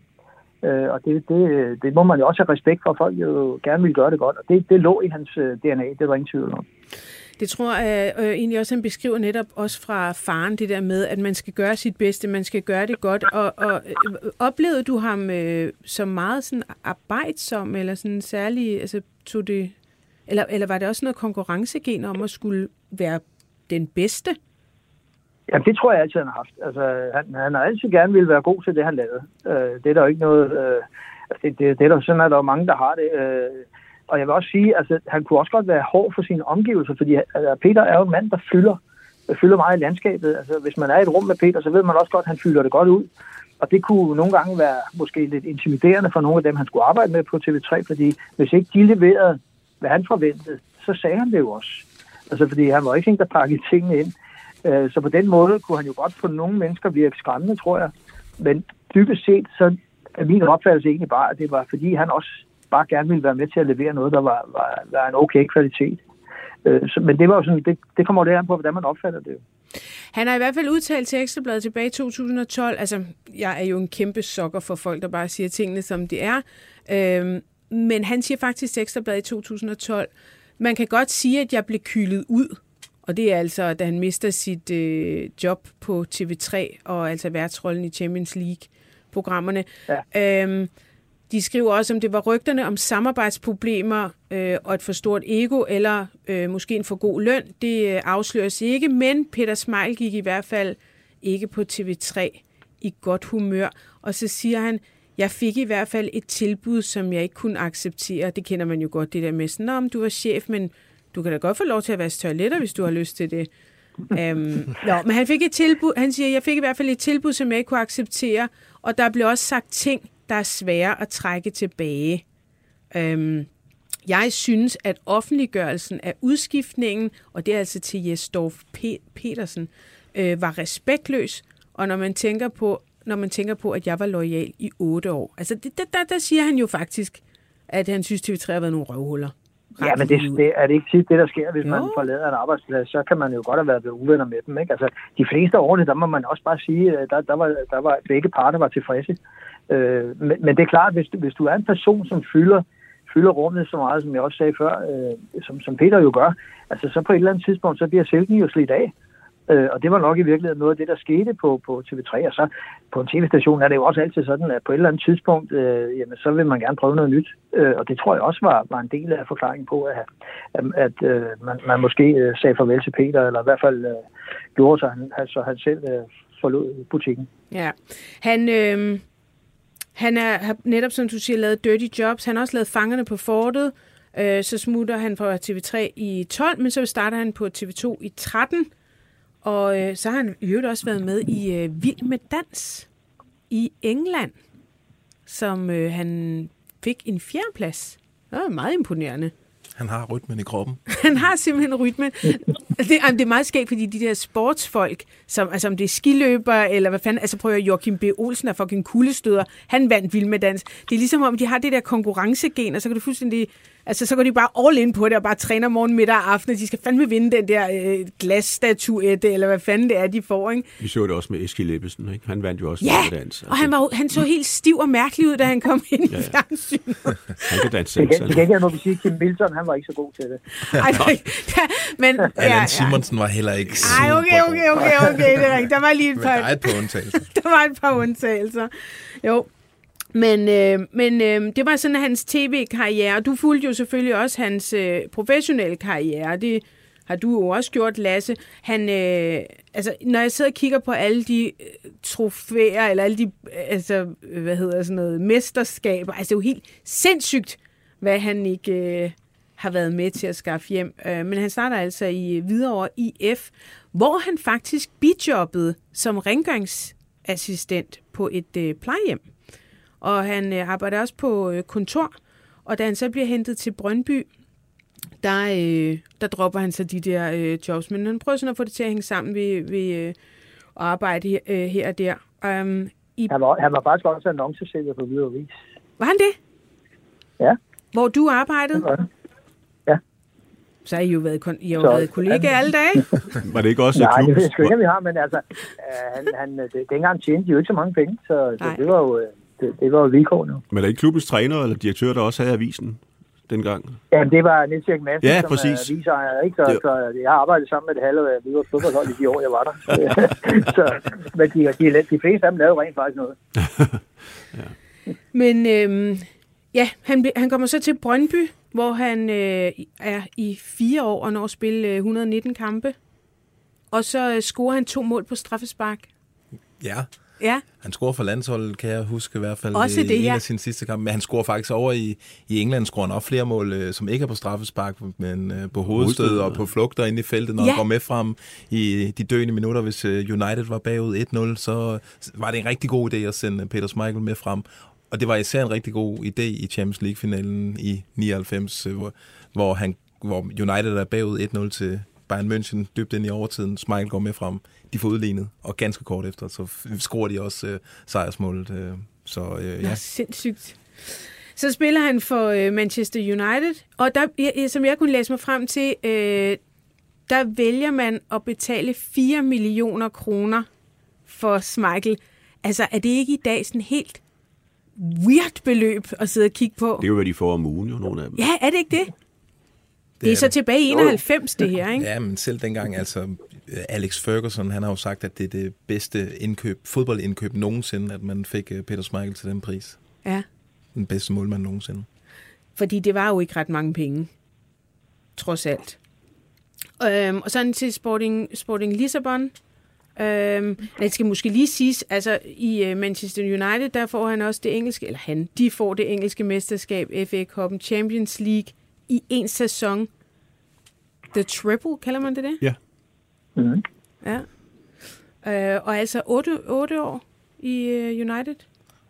Speaker 8: Øh, og det, det, det må man jo også have respekt for, at folk jo gerne vil gøre det godt. Og det, det lå i hans øh, DNA, det var ingen tvivl om.
Speaker 2: Det tror jeg øh, øh, egentlig også, han beskriver netop også fra faren, det der med, at man skal gøre sit bedste, man skal gøre det godt. Og, og øh, oplevede du ham øh, som meget sådan arbejdsom, eller sådan særlig, altså tog det, eller, eller var det også noget konkurrencegen om at skulle være den bedste?
Speaker 8: Ja, det tror jeg altid, han har haft. Altså, han, han har altid gerne ville være god til det, han lavede. Øh, det er der jo ikke noget... Øh, altså, det, det, det er der, sådan at der er mange, der har det. Øh, og jeg vil også sige, altså, han kunne også godt være hård for sine omgivelser, fordi altså, Peter er jo en mand, der fylder, øh, fylder meget i landskabet. Altså, hvis man er i et rum med Peter, så ved man også godt, at han fylder det godt ud. Og det kunne nogle gange være måske lidt intimiderende for nogle af dem, han skulle arbejde med på TV3, fordi hvis ikke de leverede, hvad han forventede, så sagde han det jo også. Altså, fordi han var ikke en, der pakkede tingene ind. Øh, Så på den måde kunne han jo godt på nogle mennesker virke skræmmende, tror jeg. Men dybest set, så er min opfattelse egentlig bare, at det var fordi han også bare gerne ville være med til at levere noget, der var, var, var en okay kvalitet. Øh, så- Men det var jo sådan, det, det kommer jo an på, hvordan man opfatter det.
Speaker 2: Han har i hvert fald udtalt til Ekstrabladet tilbage i 2012, altså jeg er jo en kæmpe sokker for folk, der bare siger tingene, som de er, øhm, men han siger faktisk til Ekstrabladet i 2012, man kan godt sige, at jeg blev kylet ud, og det er altså, da han mister sit øh, job på TV3, og altså værtsrollen i Champions League-programmerne. Ja. Øhm, de skriver også, om det var rygterne om samarbejdsproblemer øh, og et for stort ego, eller øh, måske en for god løn. Det øh, afsløres ikke, men Peter Smeichel gik i hvert fald ikke på TV3 i godt humør. Og så siger han, jeg fik i hvert fald et tilbud, som jeg ikke kunne acceptere. Det kender man jo godt, det der med sådan, om du var chef, men du kan da godt få lov til at vaske toiletter, hvis du har lyst til det. øhm, nå, men han fik et tilbud, han siger, jeg fik i hvert fald et tilbud, som jeg ikke kunne acceptere, og der blev også sagt ting, der er svære at trække tilbage. Øhm, jeg synes, at offentliggørelsen af udskiftningen, og det er altså til Jesdorf Petersen, øh, var respektløs, og når man tænker på, når man tænker på, at jeg var lojal i otte år. Altså, det, der, der, der siger han jo faktisk, at han synes, TV3 har været nogle røvhuller.
Speaker 8: Ja, men det, det, er det ikke tit det, der sker, hvis
Speaker 2: Jo.
Speaker 8: man forlader en arbejdsplads, så kan man jo godt have været uvenner med dem. Ikke? Altså, de fleste årene, der må man også bare sige, at der, der, var, der var, begge parter var tilfredse. Øh, men, men det er klart, hvis, du- hvis du er en person, som fylder, fylder rummet så meget, som jeg også sagde før, øh, som, som Peter jo gør, altså så på et eller andet tidspunkt, så bliver silken jo slidt af. Øh, og det var nok i virkeligheden noget af det, der skete på, på TV3. Og så på en tv-station er det jo også altid sådan, at på et eller andet tidspunkt, øh, jamen, så vil man gerne prøve noget nyt. Øh, og det tror jeg også var, var en del af forklaringen på, at, at, at øh, man, man måske øh, sagde farvel til Peter, eller i hvert fald øh, gjorde sig, han, altså, han selv øh, forlod butikken.
Speaker 2: Ja. Han, øh, han er, har netop, som du siger, lavet Dirty Jobs. Han har også lavet Fangerne på Fortet. Øh, så smutter han fra TV3 i 12, men så starter han på TV2 i 13. Og øh, så har han i øvrigt også været med i øh, Vild med Dans i England, som øh, han fik en fjerdeplads. Det var meget imponerende.
Speaker 3: Han har rytmen i kroppen.
Speaker 2: Han har simpelthen rytmen. Det, det er meget skægt, fordi de der sportsfolk, som, altså om det er skiløbere, eller hvad fanden, altså prøver Joachim B. Olsen er fucking kuldestøder, han vandt vild med dans. Det er ligesom om, de har det der konkurrencegen, og så kan du fuldstændig, altså så går de bare all in på det, og bare træner morgen, middag og aften, og de skal fandme vinde den der øh, glasstatuette, eller hvad fanden det er, de får, ikke?
Speaker 4: Vi så det også med Eskild Ebbesen, ikke? Han vandt jo også
Speaker 2: Ja,
Speaker 4: dans.
Speaker 2: og han, var, jo- han så helt stiv og mærkelig ud, da han kom ind i fjernsynet.
Speaker 4: Han kan danse selv.
Speaker 8: det kan ikke må vi sige, at Kim Milton, han var ikke så god til det.
Speaker 2: Ej, ja, men, ja,
Speaker 3: Allan
Speaker 2: ja.
Speaker 3: Simonsen var heller ikke
Speaker 2: Ej, okay, okay, okay, okay, det er rigtigt. Der var lige et par,
Speaker 3: der er et par undtagelser.
Speaker 2: der var et par undtagelser. Jo. Men, øh, men øh, det var sådan hans tv-karriere, du fulgte jo selvfølgelig også hans øh, professionelle karriere. Det har du jo også gjort, Lasse. Han, øh, altså, når jeg sidder og kigger på alle de øh, trofæer, eller alle de, altså, øh, hvad hedder sådan noget, mesterskaber, altså det er jo helt sindssygt, hvad han ikke øh, har været med til at skaffe hjem. Øh, men han starter altså i øh, Hvidovre IF, hvor han faktisk bijobbede som rengøringsassistent på et øh, plejehjem. Og han øh, arbejder også på øh, kontor, og da han så bliver hentet til Brøndby, der, øh, der dropper han så de der øh, jobs. Men han prøver sådan at få det til at hænge sammen ved, ved øh, at arbejde her, øh, her og der. Um,
Speaker 8: i... han, var, han var faktisk også annoncesælger på Hvidovre Vis.
Speaker 2: Var han det?
Speaker 8: Ja.
Speaker 2: Hvor du arbejdede?
Speaker 8: Det var det. Ja.
Speaker 2: Så har I jo været, I har jo været kollegaer alle dage.
Speaker 4: var det ikke også
Speaker 8: Nej,
Speaker 4: klub?
Speaker 8: det ved jeg sgu ikke, vi har, men altså, øh, han, han, det, dengang tjente de jo ikke så mange penge, så, så det var jo, øh, det, det var jo vilkårene.
Speaker 4: Men er det ikke klubbens træner eller direktør, der også havde avisen dengang?
Speaker 8: Ja, det var Niels Erik Madsen,
Speaker 4: Ja,
Speaker 8: som
Speaker 4: præcis.
Speaker 8: er avisejer, ikke? Så, så jeg har arbejdet sammen med det halve af Hvidovre fodboldhold i de år, jeg var der. så, men de, de, de fleste af dem lavede rent faktisk noget.
Speaker 2: Men øhm, ja, han, han kommer så til Brøndby, hvor han øh, er i fire år og når at spille øh, 119 kampe. Og så øh, scorer han to mål på straffespark.
Speaker 3: Ja,
Speaker 2: Ja,
Speaker 3: han scorer for landsholdet, kan jeg huske i hvert fald.
Speaker 2: Også
Speaker 3: i
Speaker 2: det,
Speaker 3: en
Speaker 2: ja.
Speaker 3: af sine sidste kampe. Men han scorer faktisk over i, i England, scorer han også flere mål, øh, som ikke er på straffespark, men øh, på hovedstød og på flugter inde i feltet, når
Speaker 2: Ja.
Speaker 3: han går med frem i de døende minutter. Hvis øh, United var bagud 1-0, så var det en rigtig god idé at sende Peter Schmeichel med frem. Og det var især en rigtig god idé i Champions League-finalen i 99, øh, hvor, hvor, han, hvor United er bagud 1-0 til Bayern München, dybt ind i overtiden. Schmeichel går med frem. De får udlignet, og ganske kort efter, så scorer de også øh, sejrsmålet. Øh, så øh,
Speaker 2: ja.
Speaker 3: ja,
Speaker 2: sindssygt. Så spiller han for øh, Manchester United, og der, ja, som jeg kunne læse mig frem til, øh, der vælger man at betale 4 millioner kroner for Schmeichel. Altså, er det ikke i dag sådan helt weird beløb at sidde og kigge på?
Speaker 4: Det er jo, hvad de får om ugen, jo, nogle af dem.
Speaker 2: Ja, er det ikke det? Det er
Speaker 3: er
Speaker 2: så
Speaker 3: det.
Speaker 2: tilbage i 91, det her, ikke?
Speaker 3: Ja, men selv dengang, altså Alex Ferguson, han har jo sagt, at det er det bedste indkøb, fodboldindkøb nogensinde, at man fik øh, Peter Schmeichel til den pris.
Speaker 2: Ja,
Speaker 3: Den bedste målmand nogensinde.
Speaker 2: fordi det var jo ikke ret mange penge, trods alt. Øhm, og så til Sporting, Sporting Lissabon. Øhm, det skal måske lige siges, altså i uh, Manchester United, der får han også det engelske, eller han, de får det engelske mesterskab, FA Cup'en, Champions League, i en sæson. The Triple, kalder man det det?
Speaker 4: Ja.
Speaker 8: Mm.
Speaker 2: Ja. Øh, og altså 8, 8 år i uh, United.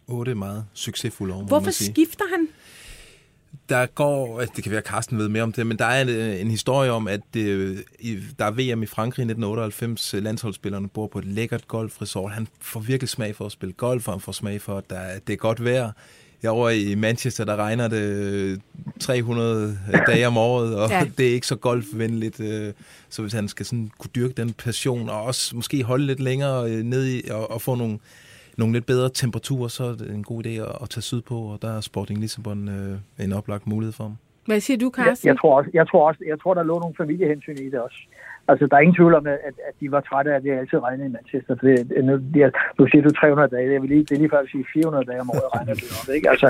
Speaker 3: Otte meget succesfulde år, må
Speaker 2: Hvorfor
Speaker 3: man sige.
Speaker 2: skifter han?
Speaker 3: Der går, altså, det kan være, Carsten ved mere om det, men der er en, øh, en historie om, at det, i, der er VM i Frankrig i 1998. Landsholdsspillerne bor på et lækkert golfresort. Han får virkelig smag for at spille golf, og han får smag for, at der, er- det er godt vejr. Jeg over i Manchester, der regner det øh, 300 dage om året, og
Speaker 2: Ja.
Speaker 3: det er ikke så golfvenligt. øh, Så hvis han skal sådan kunne dyrke den passion, og også måske holde lidt længere øh, ned i, og, og få nogle, nogle lidt bedre temperaturer, så er det en god idé at, at tage sydpå, og der er Sporting Lissabon øh, en oplagt mulighed for ham.
Speaker 2: Hvad siger du,
Speaker 8: Jeg,
Speaker 2: Carsten?
Speaker 8: jeg, tror også, jeg, tror også, jeg tror, der lå nogle familiehensyn i det også. Altså, der er ingen tvivl om, at, at de var trætte af, at det altid regnede i Manchester. For det, nu, de, nu siger du 300 dage, det er, lige, det er lige før at sige 400 dage om året regner det op. ikke? Altså,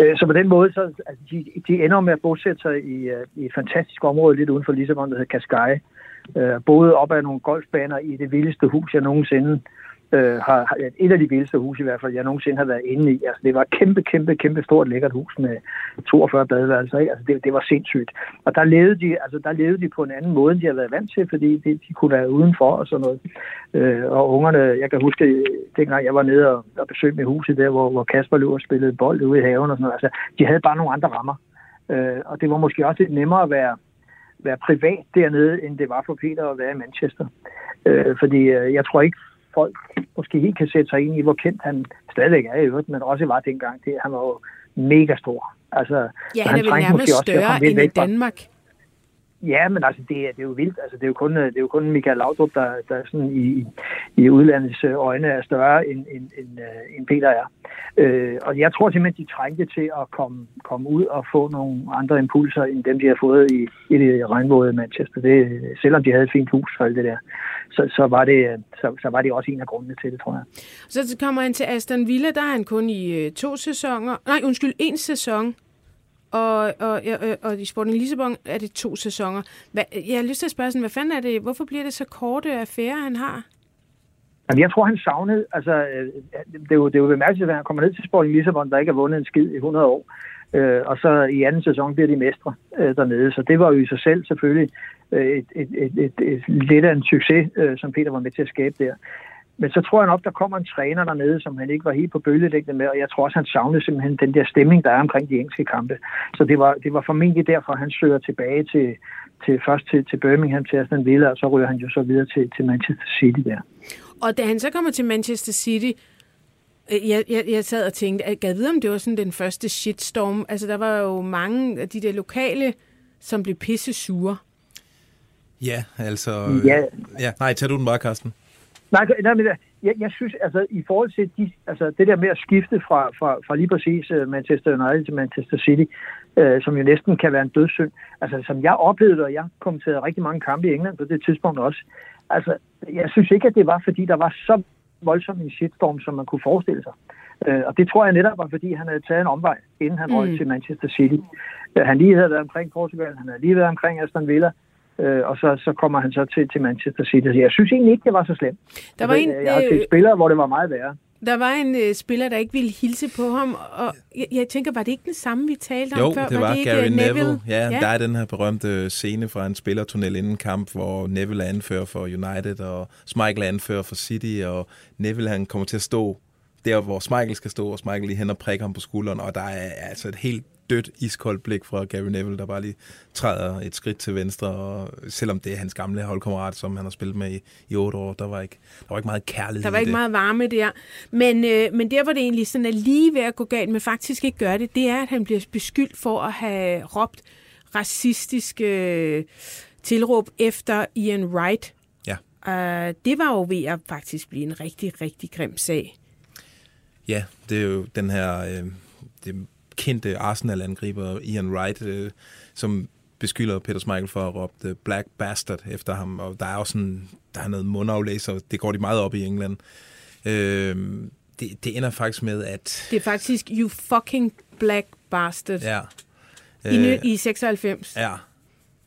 Speaker 8: øh, så på den måde, så, altså, de, de ender med at bosætte sig i, øh, i et fantastisk område lidt uden for Lissabon, der hedder Cascais. Øh, boede op ad nogle golfbaner i det vildeste hus, jeg nogensinde øh, har, har et af de vildeste huse i hvert fald, jeg nogensinde har været inde i. Altså, det var et kæmpe, kæmpe, kæmpe stort lækkert hus med 42 badeværelser. Ikke? Altså, det, det var sindssygt. Og der levede, de, altså, der levede de på en anden måde, end de havde været vant til, fordi de, de kunne være udenfor og sådan noget. Øh, og ungerne, jeg kan huske, dengang jeg var nede og, og besøgte mit huset der, hvor, hvor Kasper løb og spillede bold ude i haven og sådan noget. Altså, de havde bare nogle andre rammer. Øh, og det var måske også lidt nemmere at være, være privat dernede, end det var for Peter at være i Manchester. Øh, fordi øh, jeg tror ikke, folk måske helt kan sætte sig ind i, hvor kendt han stadigvæk er i øvrigt, men også var dengang. Det, han var jo mega stor. Altså,
Speaker 2: Ja, han er vel nærmest større end i Danmark.
Speaker 8: Ja, men altså, det er, det er jo vildt. Altså, det, er jo kun, øh, det er jo kun Michael Laudrup, der, der sådan i, i udlandets øh, øjne er større, end, end, end, øh, end Peter er. Øh, og jeg tror simpelthen, de trængte til at komme, komme ud og få nogle andre impulser, end dem, de har fået i, i det regnvåde Manchester. Det, selvom de havde et fint hus for alt det der, så, så, var det, så, så var det også en af grundene til det, tror jeg.
Speaker 2: Så kommer han til Aston Villa, der er han kun i to sæsoner. Nej, undskyld, en sæson og, og, og, og i Sporting Lissabon er det to sæsoner. Hvad, jeg har lyst til at spørge sådan, hvad fanden er det, hvorfor bliver det så korte affære, han har?
Speaker 8: Jamen, jeg tror, han savnede, altså, øh, det er jo, det er jo bemærkelsesværdigt, at han kommer ned til Sporting Lissabon, der ikke har vundet en skid i 100 år. Øh, og så i anden sæson bliver de mestre øh, dernede. Så det var jo i sig selv selvfølgelig øh, et, et, et, et, et, lidt af en succes, øh, som Peter var med til at skabe der. Men så tror jeg nok, der kommer en træner dernede, som han ikke var helt på bølgelængde med, og jeg tror også, han savnede simpelthen den der stemning, der er omkring de engelske kampe. Så det var, det var formentlig derfor, han søger tilbage til, til først til, til Birmingham, til Aston Villa, og så ryger han jo så videre til, til Manchester City der.
Speaker 2: Og da han så kommer til Manchester City, øh, jeg, jeg, jeg sad og tænkte, at jeg ved, om det var sådan den første shitstorm. Altså, der var jo mange af de der lokale, som blev pisse sure.
Speaker 3: Ja, altså... Ja. ja. Nej, tag du den bare, Karsten.
Speaker 8: Nej, nej men jeg, jeg synes, altså i forhold til de, altså, det der med at skifte fra, fra, fra lige præcis uh, Manchester United til Manchester City, uh, som jo næsten kan være en dødssynd, altså som jeg oplevede det, og jeg kommenterede rigtig mange kampe i England på det tidspunkt også, altså jeg synes ikke, at det var, fordi der var så voldsom en shitstorm, som man kunne forestille sig. Uh, og det tror jeg netop var, fordi han havde taget en omvej, inden han mm. røg til Manchester City. Uh, han lige havde været omkring Portugal, han havde lige været omkring Aston Villa, øh, og så, så kommer han så til, til Manchester City. Så jeg synes egentlig ikke, det var så slemt. Der var altså, en, jeg har set øh, spillere, hvor det var meget værre.
Speaker 2: Der var en øh, spiller, der ikke ville hilse på ham, og jeg, jeg tænker, var det ikke den samme, vi talte
Speaker 3: jo,
Speaker 2: om før?
Speaker 3: Jo, det var, var det Gary Neville. Neville. Ja, ja, der er den her berømte scene fra en spillertunnel inden kamp, hvor Neville er anfører for United, og Schmeichel er anfører for City, og Neville han kommer til at stå der, hvor Schmeichel skal stå, og Schmeichel lige hen og prikker ham på skulderen, og der er altså et helt dødt, iskoldt blik fra Gary Neville, der bare lige træder et skridt til venstre, og selvom det er hans gamle holdkammerat, som han har spillet med i, i otte år, der var ikke, der var ikke meget kærlighed
Speaker 2: Der var ikke
Speaker 3: det.
Speaker 2: meget varme der. Men, øh, men der, hvor det egentlig sådan er lige ved at gå galt, men faktisk ikke gør det, det er, at han bliver beskyldt for at have råbt racistiske øh, tilråb efter Ian Wright.
Speaker 3: Ja.
Speaker 2: Uh, det var jo ved at faktisk blive en rigtig, rigtig grim sag.
Speaker 3: Ja, det er jo den her... Øh, det kendte Arsenal-angriber Ian Wright, øh, som beskylder Peter Schmeichel for at råbe The Black Bastard efter ham, og der er også sådan, der er noget mundaflæser, det går de meget op i England. Øh, det, det ender faktisk med, at...
Speaker 2: Det er faktisk You Fucking Black Bastard.
Speaker 3: Ja.
Speaker 2: I, øh, I 96.
Speaker 3: Ja.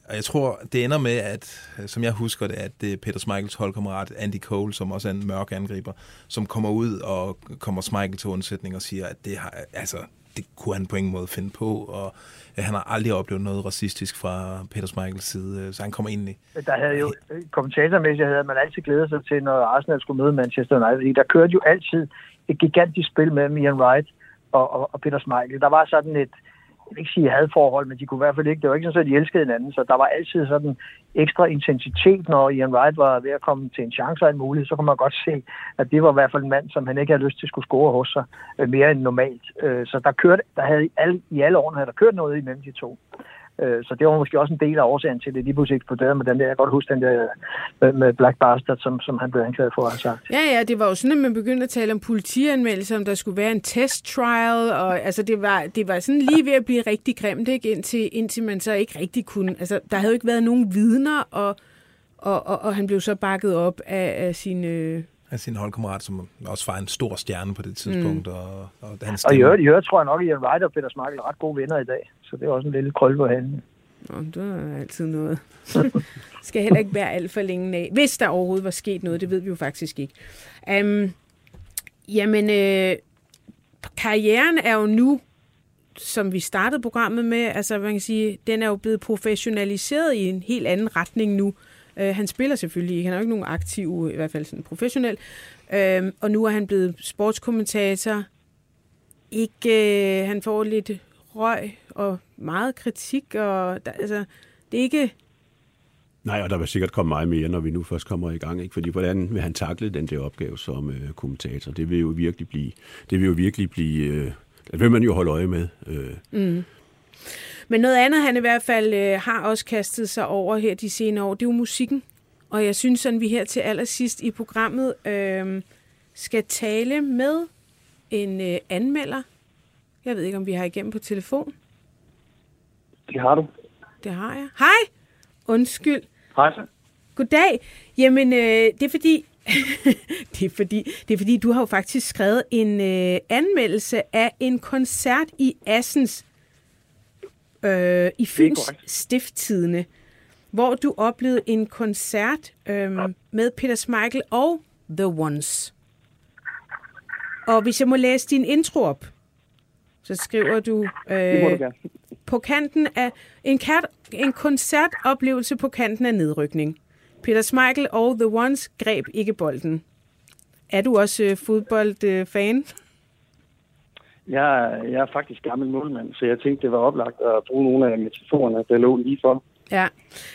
Speaker 3: Og jeg tror, det ender med, at, som jeg husker det, at det er Peter Schmeichels holdkammerat Andy Cole, som også er en mørk angriber, som kommer ud og kommer Schmeichel til undsætning og siger, at det har, altså, det kunne han på ingen måde finde på, og øh, han har aldrig oplevet noget racistisk fra Peter Schmeichels side, øh, så han kommer egentlig...
Speaker 8: Der havde jo kommentatormæssigt havde man altid glædet sig til, når Arsenal skulle møde Manchester United, fordi der kørte jo altid et gigantisk spil mellem Ian Wright og, og, og Peter Schmeichel. Der var sådan et, jeg vil ikke sige hadforhold, men de kunne i hvert fald ikke, det var ikke sådan, at de elskede hinanden, så der var altid sådan ekstra intensitet, når Ian Wright var ved at komme til en chance og en mulighed, så kunne man godt se, at det var i hvert fald en mand, som han ikke havde lyst til at skulle score hos sig øh, mere end normalt. Øh, så der kørte, der havde i alle, i alle årene havde der kørt noget imellem de to. Øh, så det var måske også en del af årsagen til, at det lige pludselig eksploderede med den der. Jeg kan godt huske den der med Black Bastard, som, som han blev anklaget for at have sagt.
Speaker 2: Ja, ja, det var jo sådan, at man begyndte at tale om politianmeldelse, om der skulle være en test trial, og altså det var, det var sådan lige ved at blive rigtig grimt, ikke? Indtil, indtil man så ikke rigtig kunne. Altså, der havde jo ikke været nogen vidner, og, og, og, og han blev så bakket op af, af sine
Speaker 3: af sin holdkammerat, som også var en stor stjerne på det tidspunkt. Mm. Og, og,
Speaker 8: hans og i øvrigt, i øvrigt tror jeg nok, at Ian Wright og Peter Schmeichel er ret gode venner i dag. Så det er også en lille krøl på handen.
Speaker 2: Nå, det er altid noget. skal heller ikke være alt for længe af. Hvis der overhovedet var sket noget, det ved vi jo faktisk ikke. Um, jamen, øh, karrieren er jo nu, som vi startede programmet med, altså man kan sige, den er jo blevet professionaliseret i en helt anden retning nu. Uh, han spiller selvfølgelig ikke, han er jo ikke nogen aktiv, i hvert fald sådan professionel. Uh, og nu er han blevet sportskommentator. Ikke, uh, han får lidt røg og meget kritik, og der, altså, det er ikke...
Speaker 4: Nej, og der vil sikkert komme meget mere, når vi nu først kommer i gang. Ikke? Fordi hvordan vil han takle den der opgave som øh, kommentator? Det vil jo virkelig blive... Det vil jo virkelig blive... Øh, det vil man jo holde øje med. Øh.
Speaker 2: Mm. Men noget andet, han i hvert fald øh, har også kastet sig over her de senere år, det er jo musikken. Og jeg synes sådan, vi her til allersidst i programmet øh, skal tale med en øh, anmelder. Jeg ved ikke, om vi har igennem på telefon.
Speaker 9: Det har du.
Speaker 2: Det har jeg. Hej! Undskyld.
Speaker 9: Hej så.
Speaker 2: Goddag. Jamen, øh, det er fordi, det, er fordi, det er fordi, du har jo faktisk skrevet en øh, anmeldelse af en koncert i Assens øh, i Fyns Stifttidene, hvor du oplevede en koncert øh, med Peter Smeichel og The Ones. Og hvis jeg må læse din intro op, så skriver du, øh,
Speaker 9: du
Speaker 2: på kanten af en, kat, en koncertoplevelse på kanten af nedrykning. Peter Smeichel og The Ones greb ikke bolden. Er du også øh, fodboldfan?
Speaker 9: Jeg, jeg er faktisk gammel målmand, så jeg tænkte, det var oplagt at bruge nogle af metaforerne, der lå lige for.
Speaker 2: Ja.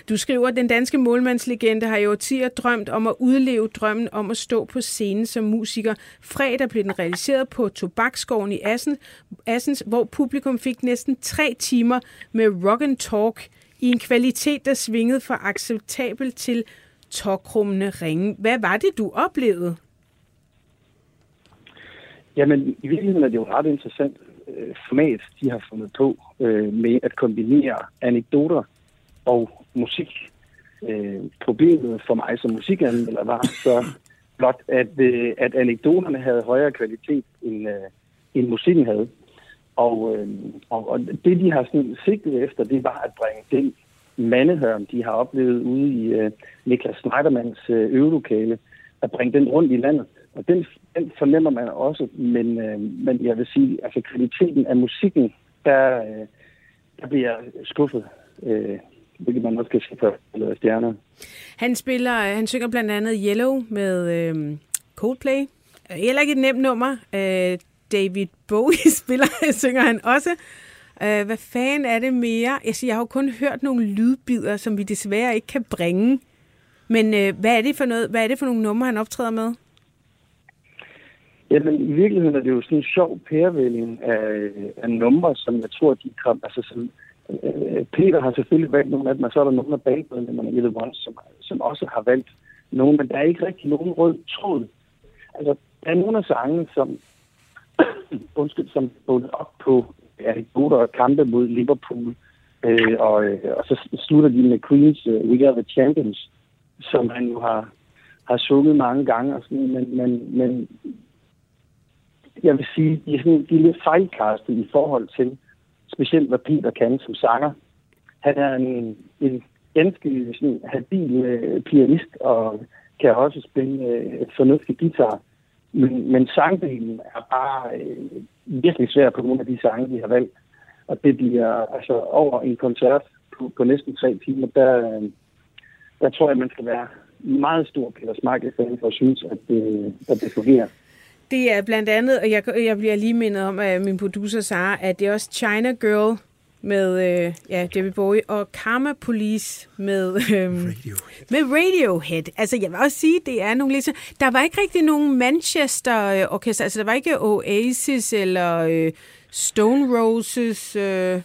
Speaker 2: Du skriver, at den danske målmandslegende har i årtier drømt om at udleve drømmen om at stå på scenen som musiker. Fredag blev den realiseret på Tobakskoven i Assens, Assens, hvor publikum fik næsten tre timer med rock and talk i en kvalitet, der svingede fra acceptabel til tokrummende ringe. Hvad var det, du oplevede?
Speaker 9: Jamen, i virkeligheden er det jo ret interessant øh, format, de har fundet på øh, med at kombinere anekdoter og musik. Øh, problemet for mig som musikanmelder var så blot, at, øh, at anekdoterne havde højere kvalitet, end, øh, end musikken havde. Og, øh, og, og det, de har sådan sigtet efter, det var at bringe den mandehørm, de har oplevet ude i øh, Niklas Schneidermans øh, øvelokale, at bringe den rundt i landet. Og den, den fornemmer man også, men, øh, men jeg vil sige, altså kvaliteten af musikken, der, øh, der bliver jeg skuffet. Øh, hvilket man også kan se på stjerner.
Speaker 2: Han spiller, han synger blandt andet Yellow med øh, Coldplay. Heller ikke et nemt nummer. Øh, David Bowie spiller, synger han også. Øh, hvad fanden er det mere? Jeg, siger, jeg har jo kun hørt nogle lydbider, som vi desværre ikke kan bringe. Men øh, hvad, er det for noget, hvad er det for nogle numre, han optræder med?
Speaker 9: Jamen, i virkeligheden er det jo sådan en sjov pærevælling af, af numre, som jeg tror, de kom, altså som, øh, Peter har selvfølgelig valgt nogle af dem, og så er der nogle af bandmedlemmerne i The Ones, som, som også har valgt nogle, men der er ikke rigtig nogen rød tråd. Altså, der er nogle af sangene, som, undskyld, som bundet op på anekdoter og kampe mod Liverpool, øh, og, øh, og så slutter de med Queens uh, We Are The Champions, som han jo har, har sunget mange gange, og sådan, men, men, men jeg vil sige, de er, sådan, de er lidt fejlkastet i forhold til, specielt hvad Peter kan som sanger. Han er en, en ganske sådan, habil øh, pianist, og kan også spille øh, et fornuftigt guitar. Men, men sangdelen er bare øh, virkelig svær på grund af de sange, vi har valgt. Og det bliver altså over en koncert på, på næsten tre timer, der, øh, der tror jeg, man skal være meget stor Peter Smeichel-fan for at synes, at det, at det fungerer.
Speaker 2: Det er blandt andet, og jeg, jeg bliver lige mindet om, at min producer Sara, at det er også China Girl med øh, ja, David Bowie, og Karma Police med, øh, Radiohead. med Radiohead. Altså, jeg vil også sige, det er nogle lidt... Der var ikke rigtig nogen Manchester-orkester, altså der var ikke Oasis eller øh, Stone Roses... Øh. Eller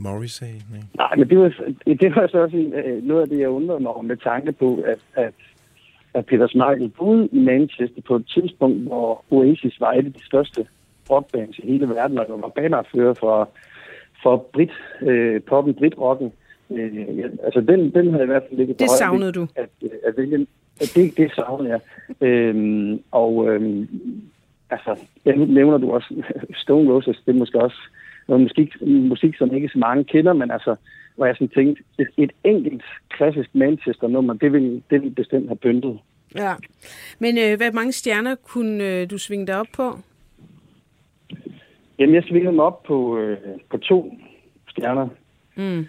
Speaker 3: Morrissey,
Speaker 9: nej. Nej, men det var, det var så også øh, noget af det, jeg undrede mig om med tanke på, at, at at Peter Smeichel boede i Manchester på et tidspunkt, hvor Oasis var et af de største rockbands i hele verden, og var banerfører for, for Brit, øh, poppen, Brit-rocken. Øh, ja, altså, den, den havde i hvert fald ligget
Speaker 2: Det savnede du?
Speaker 9: At, at, at, vælge, at det, det savnede jeg. øhm, og øhm, altså, jeg nævner du også Stone Roses, det er måske også noget musik, musik, som ikke så mange kender, men altså, hvor jeg sådan tænkte, et, et enkelt klassisk Manchester-nummer, det ville, det ville bestemt have pyntet.
Speaker 2: Ja, men øh, hvad mange stjerner kunne øh, du svinge dig op på?
Speaker 9: Jamen, jeg svingede mig op på, øh, på to stjerner. Mm.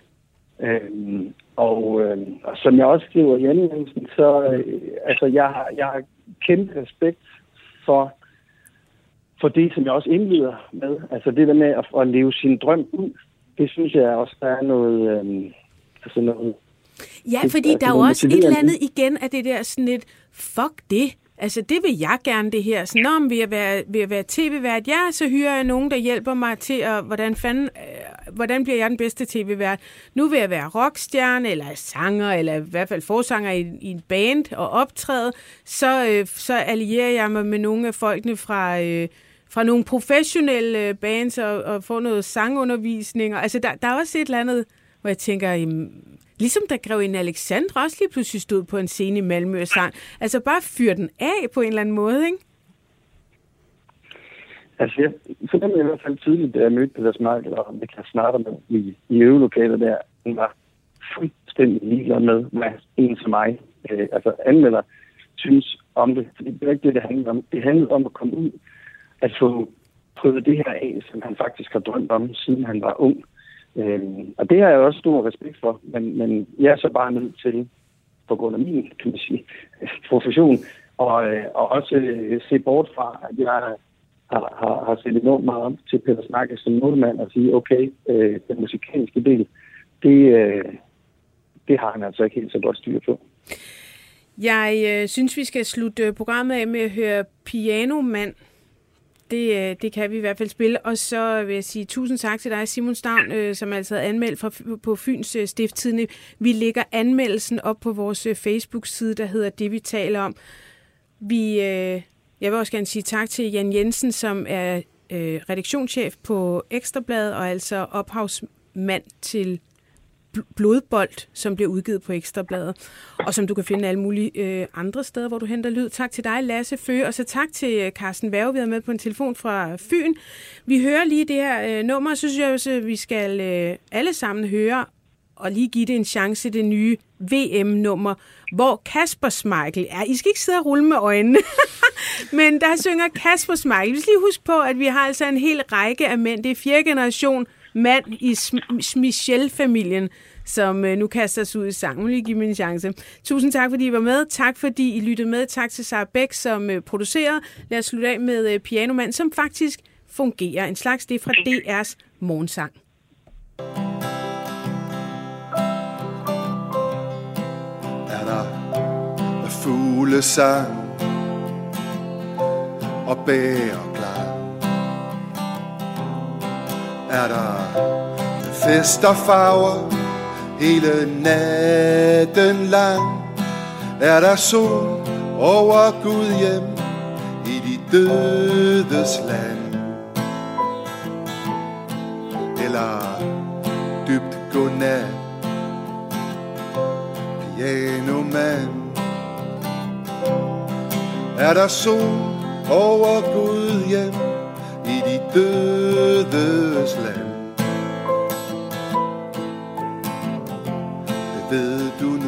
Speaker 9: Øhm, og, øh, og som jeg også skriver i anmeldelsen, så øh, altså, jeg, har, jeg har kæmpe respekt for, for det, som jeg også indleder med. Altså det der med at, at leve sin drøm ud det synes jeg også, der er noget... Øh, altså noget
Speaker 2: ja, fordi der er jo også et eller andet igen af det der sådan lidt, fuck det, Altså, det vil jeg gerne, det her. Sådan, om vi at være, vil at være tv-vært, ja, så hyrer jeg nogen, der hjælper mig til at, hvordan fanden, øh, hvordan bliver jeg den bedste tv-vært? Nu vil jeg være rockstjerne, eller sanger, eller i hvert fald forsanger i, i en band og optræde. Så, øh, så allierer jeg mig med nogle af folkene fra... Øh, fra nogle professionelle bands og, og får noget sangundervisning. Altså, der, der er også et eller andet, hvor jeg tænker, jamen, ligesom da en Alexandra også lige pludselig stod på en scene i Malmø og sang. Altså, bare fyr den af på en eller anden måde, ikke?
Speaker 9: Altså, jeg fornemmer i hvert fald tydeligt, da jeg mødte Peter Smeichel og Niklas med i, i øvelokalet der, han var fuldstændig ligeglad med, hvad en som mig, øh, altså anmelder, synes om det. Fordi det er ikke det, det handlede om. Det handlede om at komme ud, at få prøvet det her af, som han faktisk har drømt om, siden han var ung. Øh, og det har jeg også stor respekt for, men, men jeg er så bare nødt til, på grund af min kan man sige, profession, og, øh, og også øh, se bort fra, at jeg har, har, har set enormt meget om til Peter Snakke som målmand og sige, okay, øh, den musikalske del, det, øh, det har han altså ikke helt så godt styr på.
Speaker 2: Jeg øh, synes, vi skal slutte øh, programmet af med at høre Pianomand. Det, øh, det kan vi i hvert fald spille. Og så vil jeg sige tusind tak til dig, Simon Stavn, øh, som altså har anmeldt fra, på Fyns øh, Stifttidende. Vi lægger anmeldelsen op på vores øh, Facebook-side, der hedder Det, vi taler om. Vi øh, jeg vil også gerne sige tak til Jan Jensen, som er øh, redaktionschef på Ekstrabladet og altså ophavsmand til Blodbold, som bliver udgivet på Ekstrabladet, og som du kan finde alle mulige øh, andre steder, hvor du henter lyd. Tak til dig, Lasse Føge, og så tak til øh, Carsten Værge, vi har med på en telefon fra Fyn. Vi hører lige det her øh, nummer, så synes jeg også, at vi skal øh, alle sammen høre og lige give det en chance, det nye VM-nummer, hvor Kasper Smeichel er. I skal ikke sidde og rulle med øjnene, men der synger Kasper Smeichel. Vi skal lige huske på, at vi har altså en hel række af mænd. Det er fjerde generation mand i Michel-familien, som øh, nu kaster sig ud i sangen. Lige give mig en chance. Tusind tak, fordi I var med. Tak, fordi I lyttede med. Tak til Sarah Bæk, som øh, producerer. Lad os slutte af med øh, Pianomand, som faktisk fungerer. En slags det fra DR's morgensang.
Speaker 10: fuglesang og bæreklang. Er der fest og farver hele natten lang? Er der sol over Gud hjem i de dødes land? Eller dybt godnat, pianomand er der sol over Gud hjem dødes land. Det ved du nu,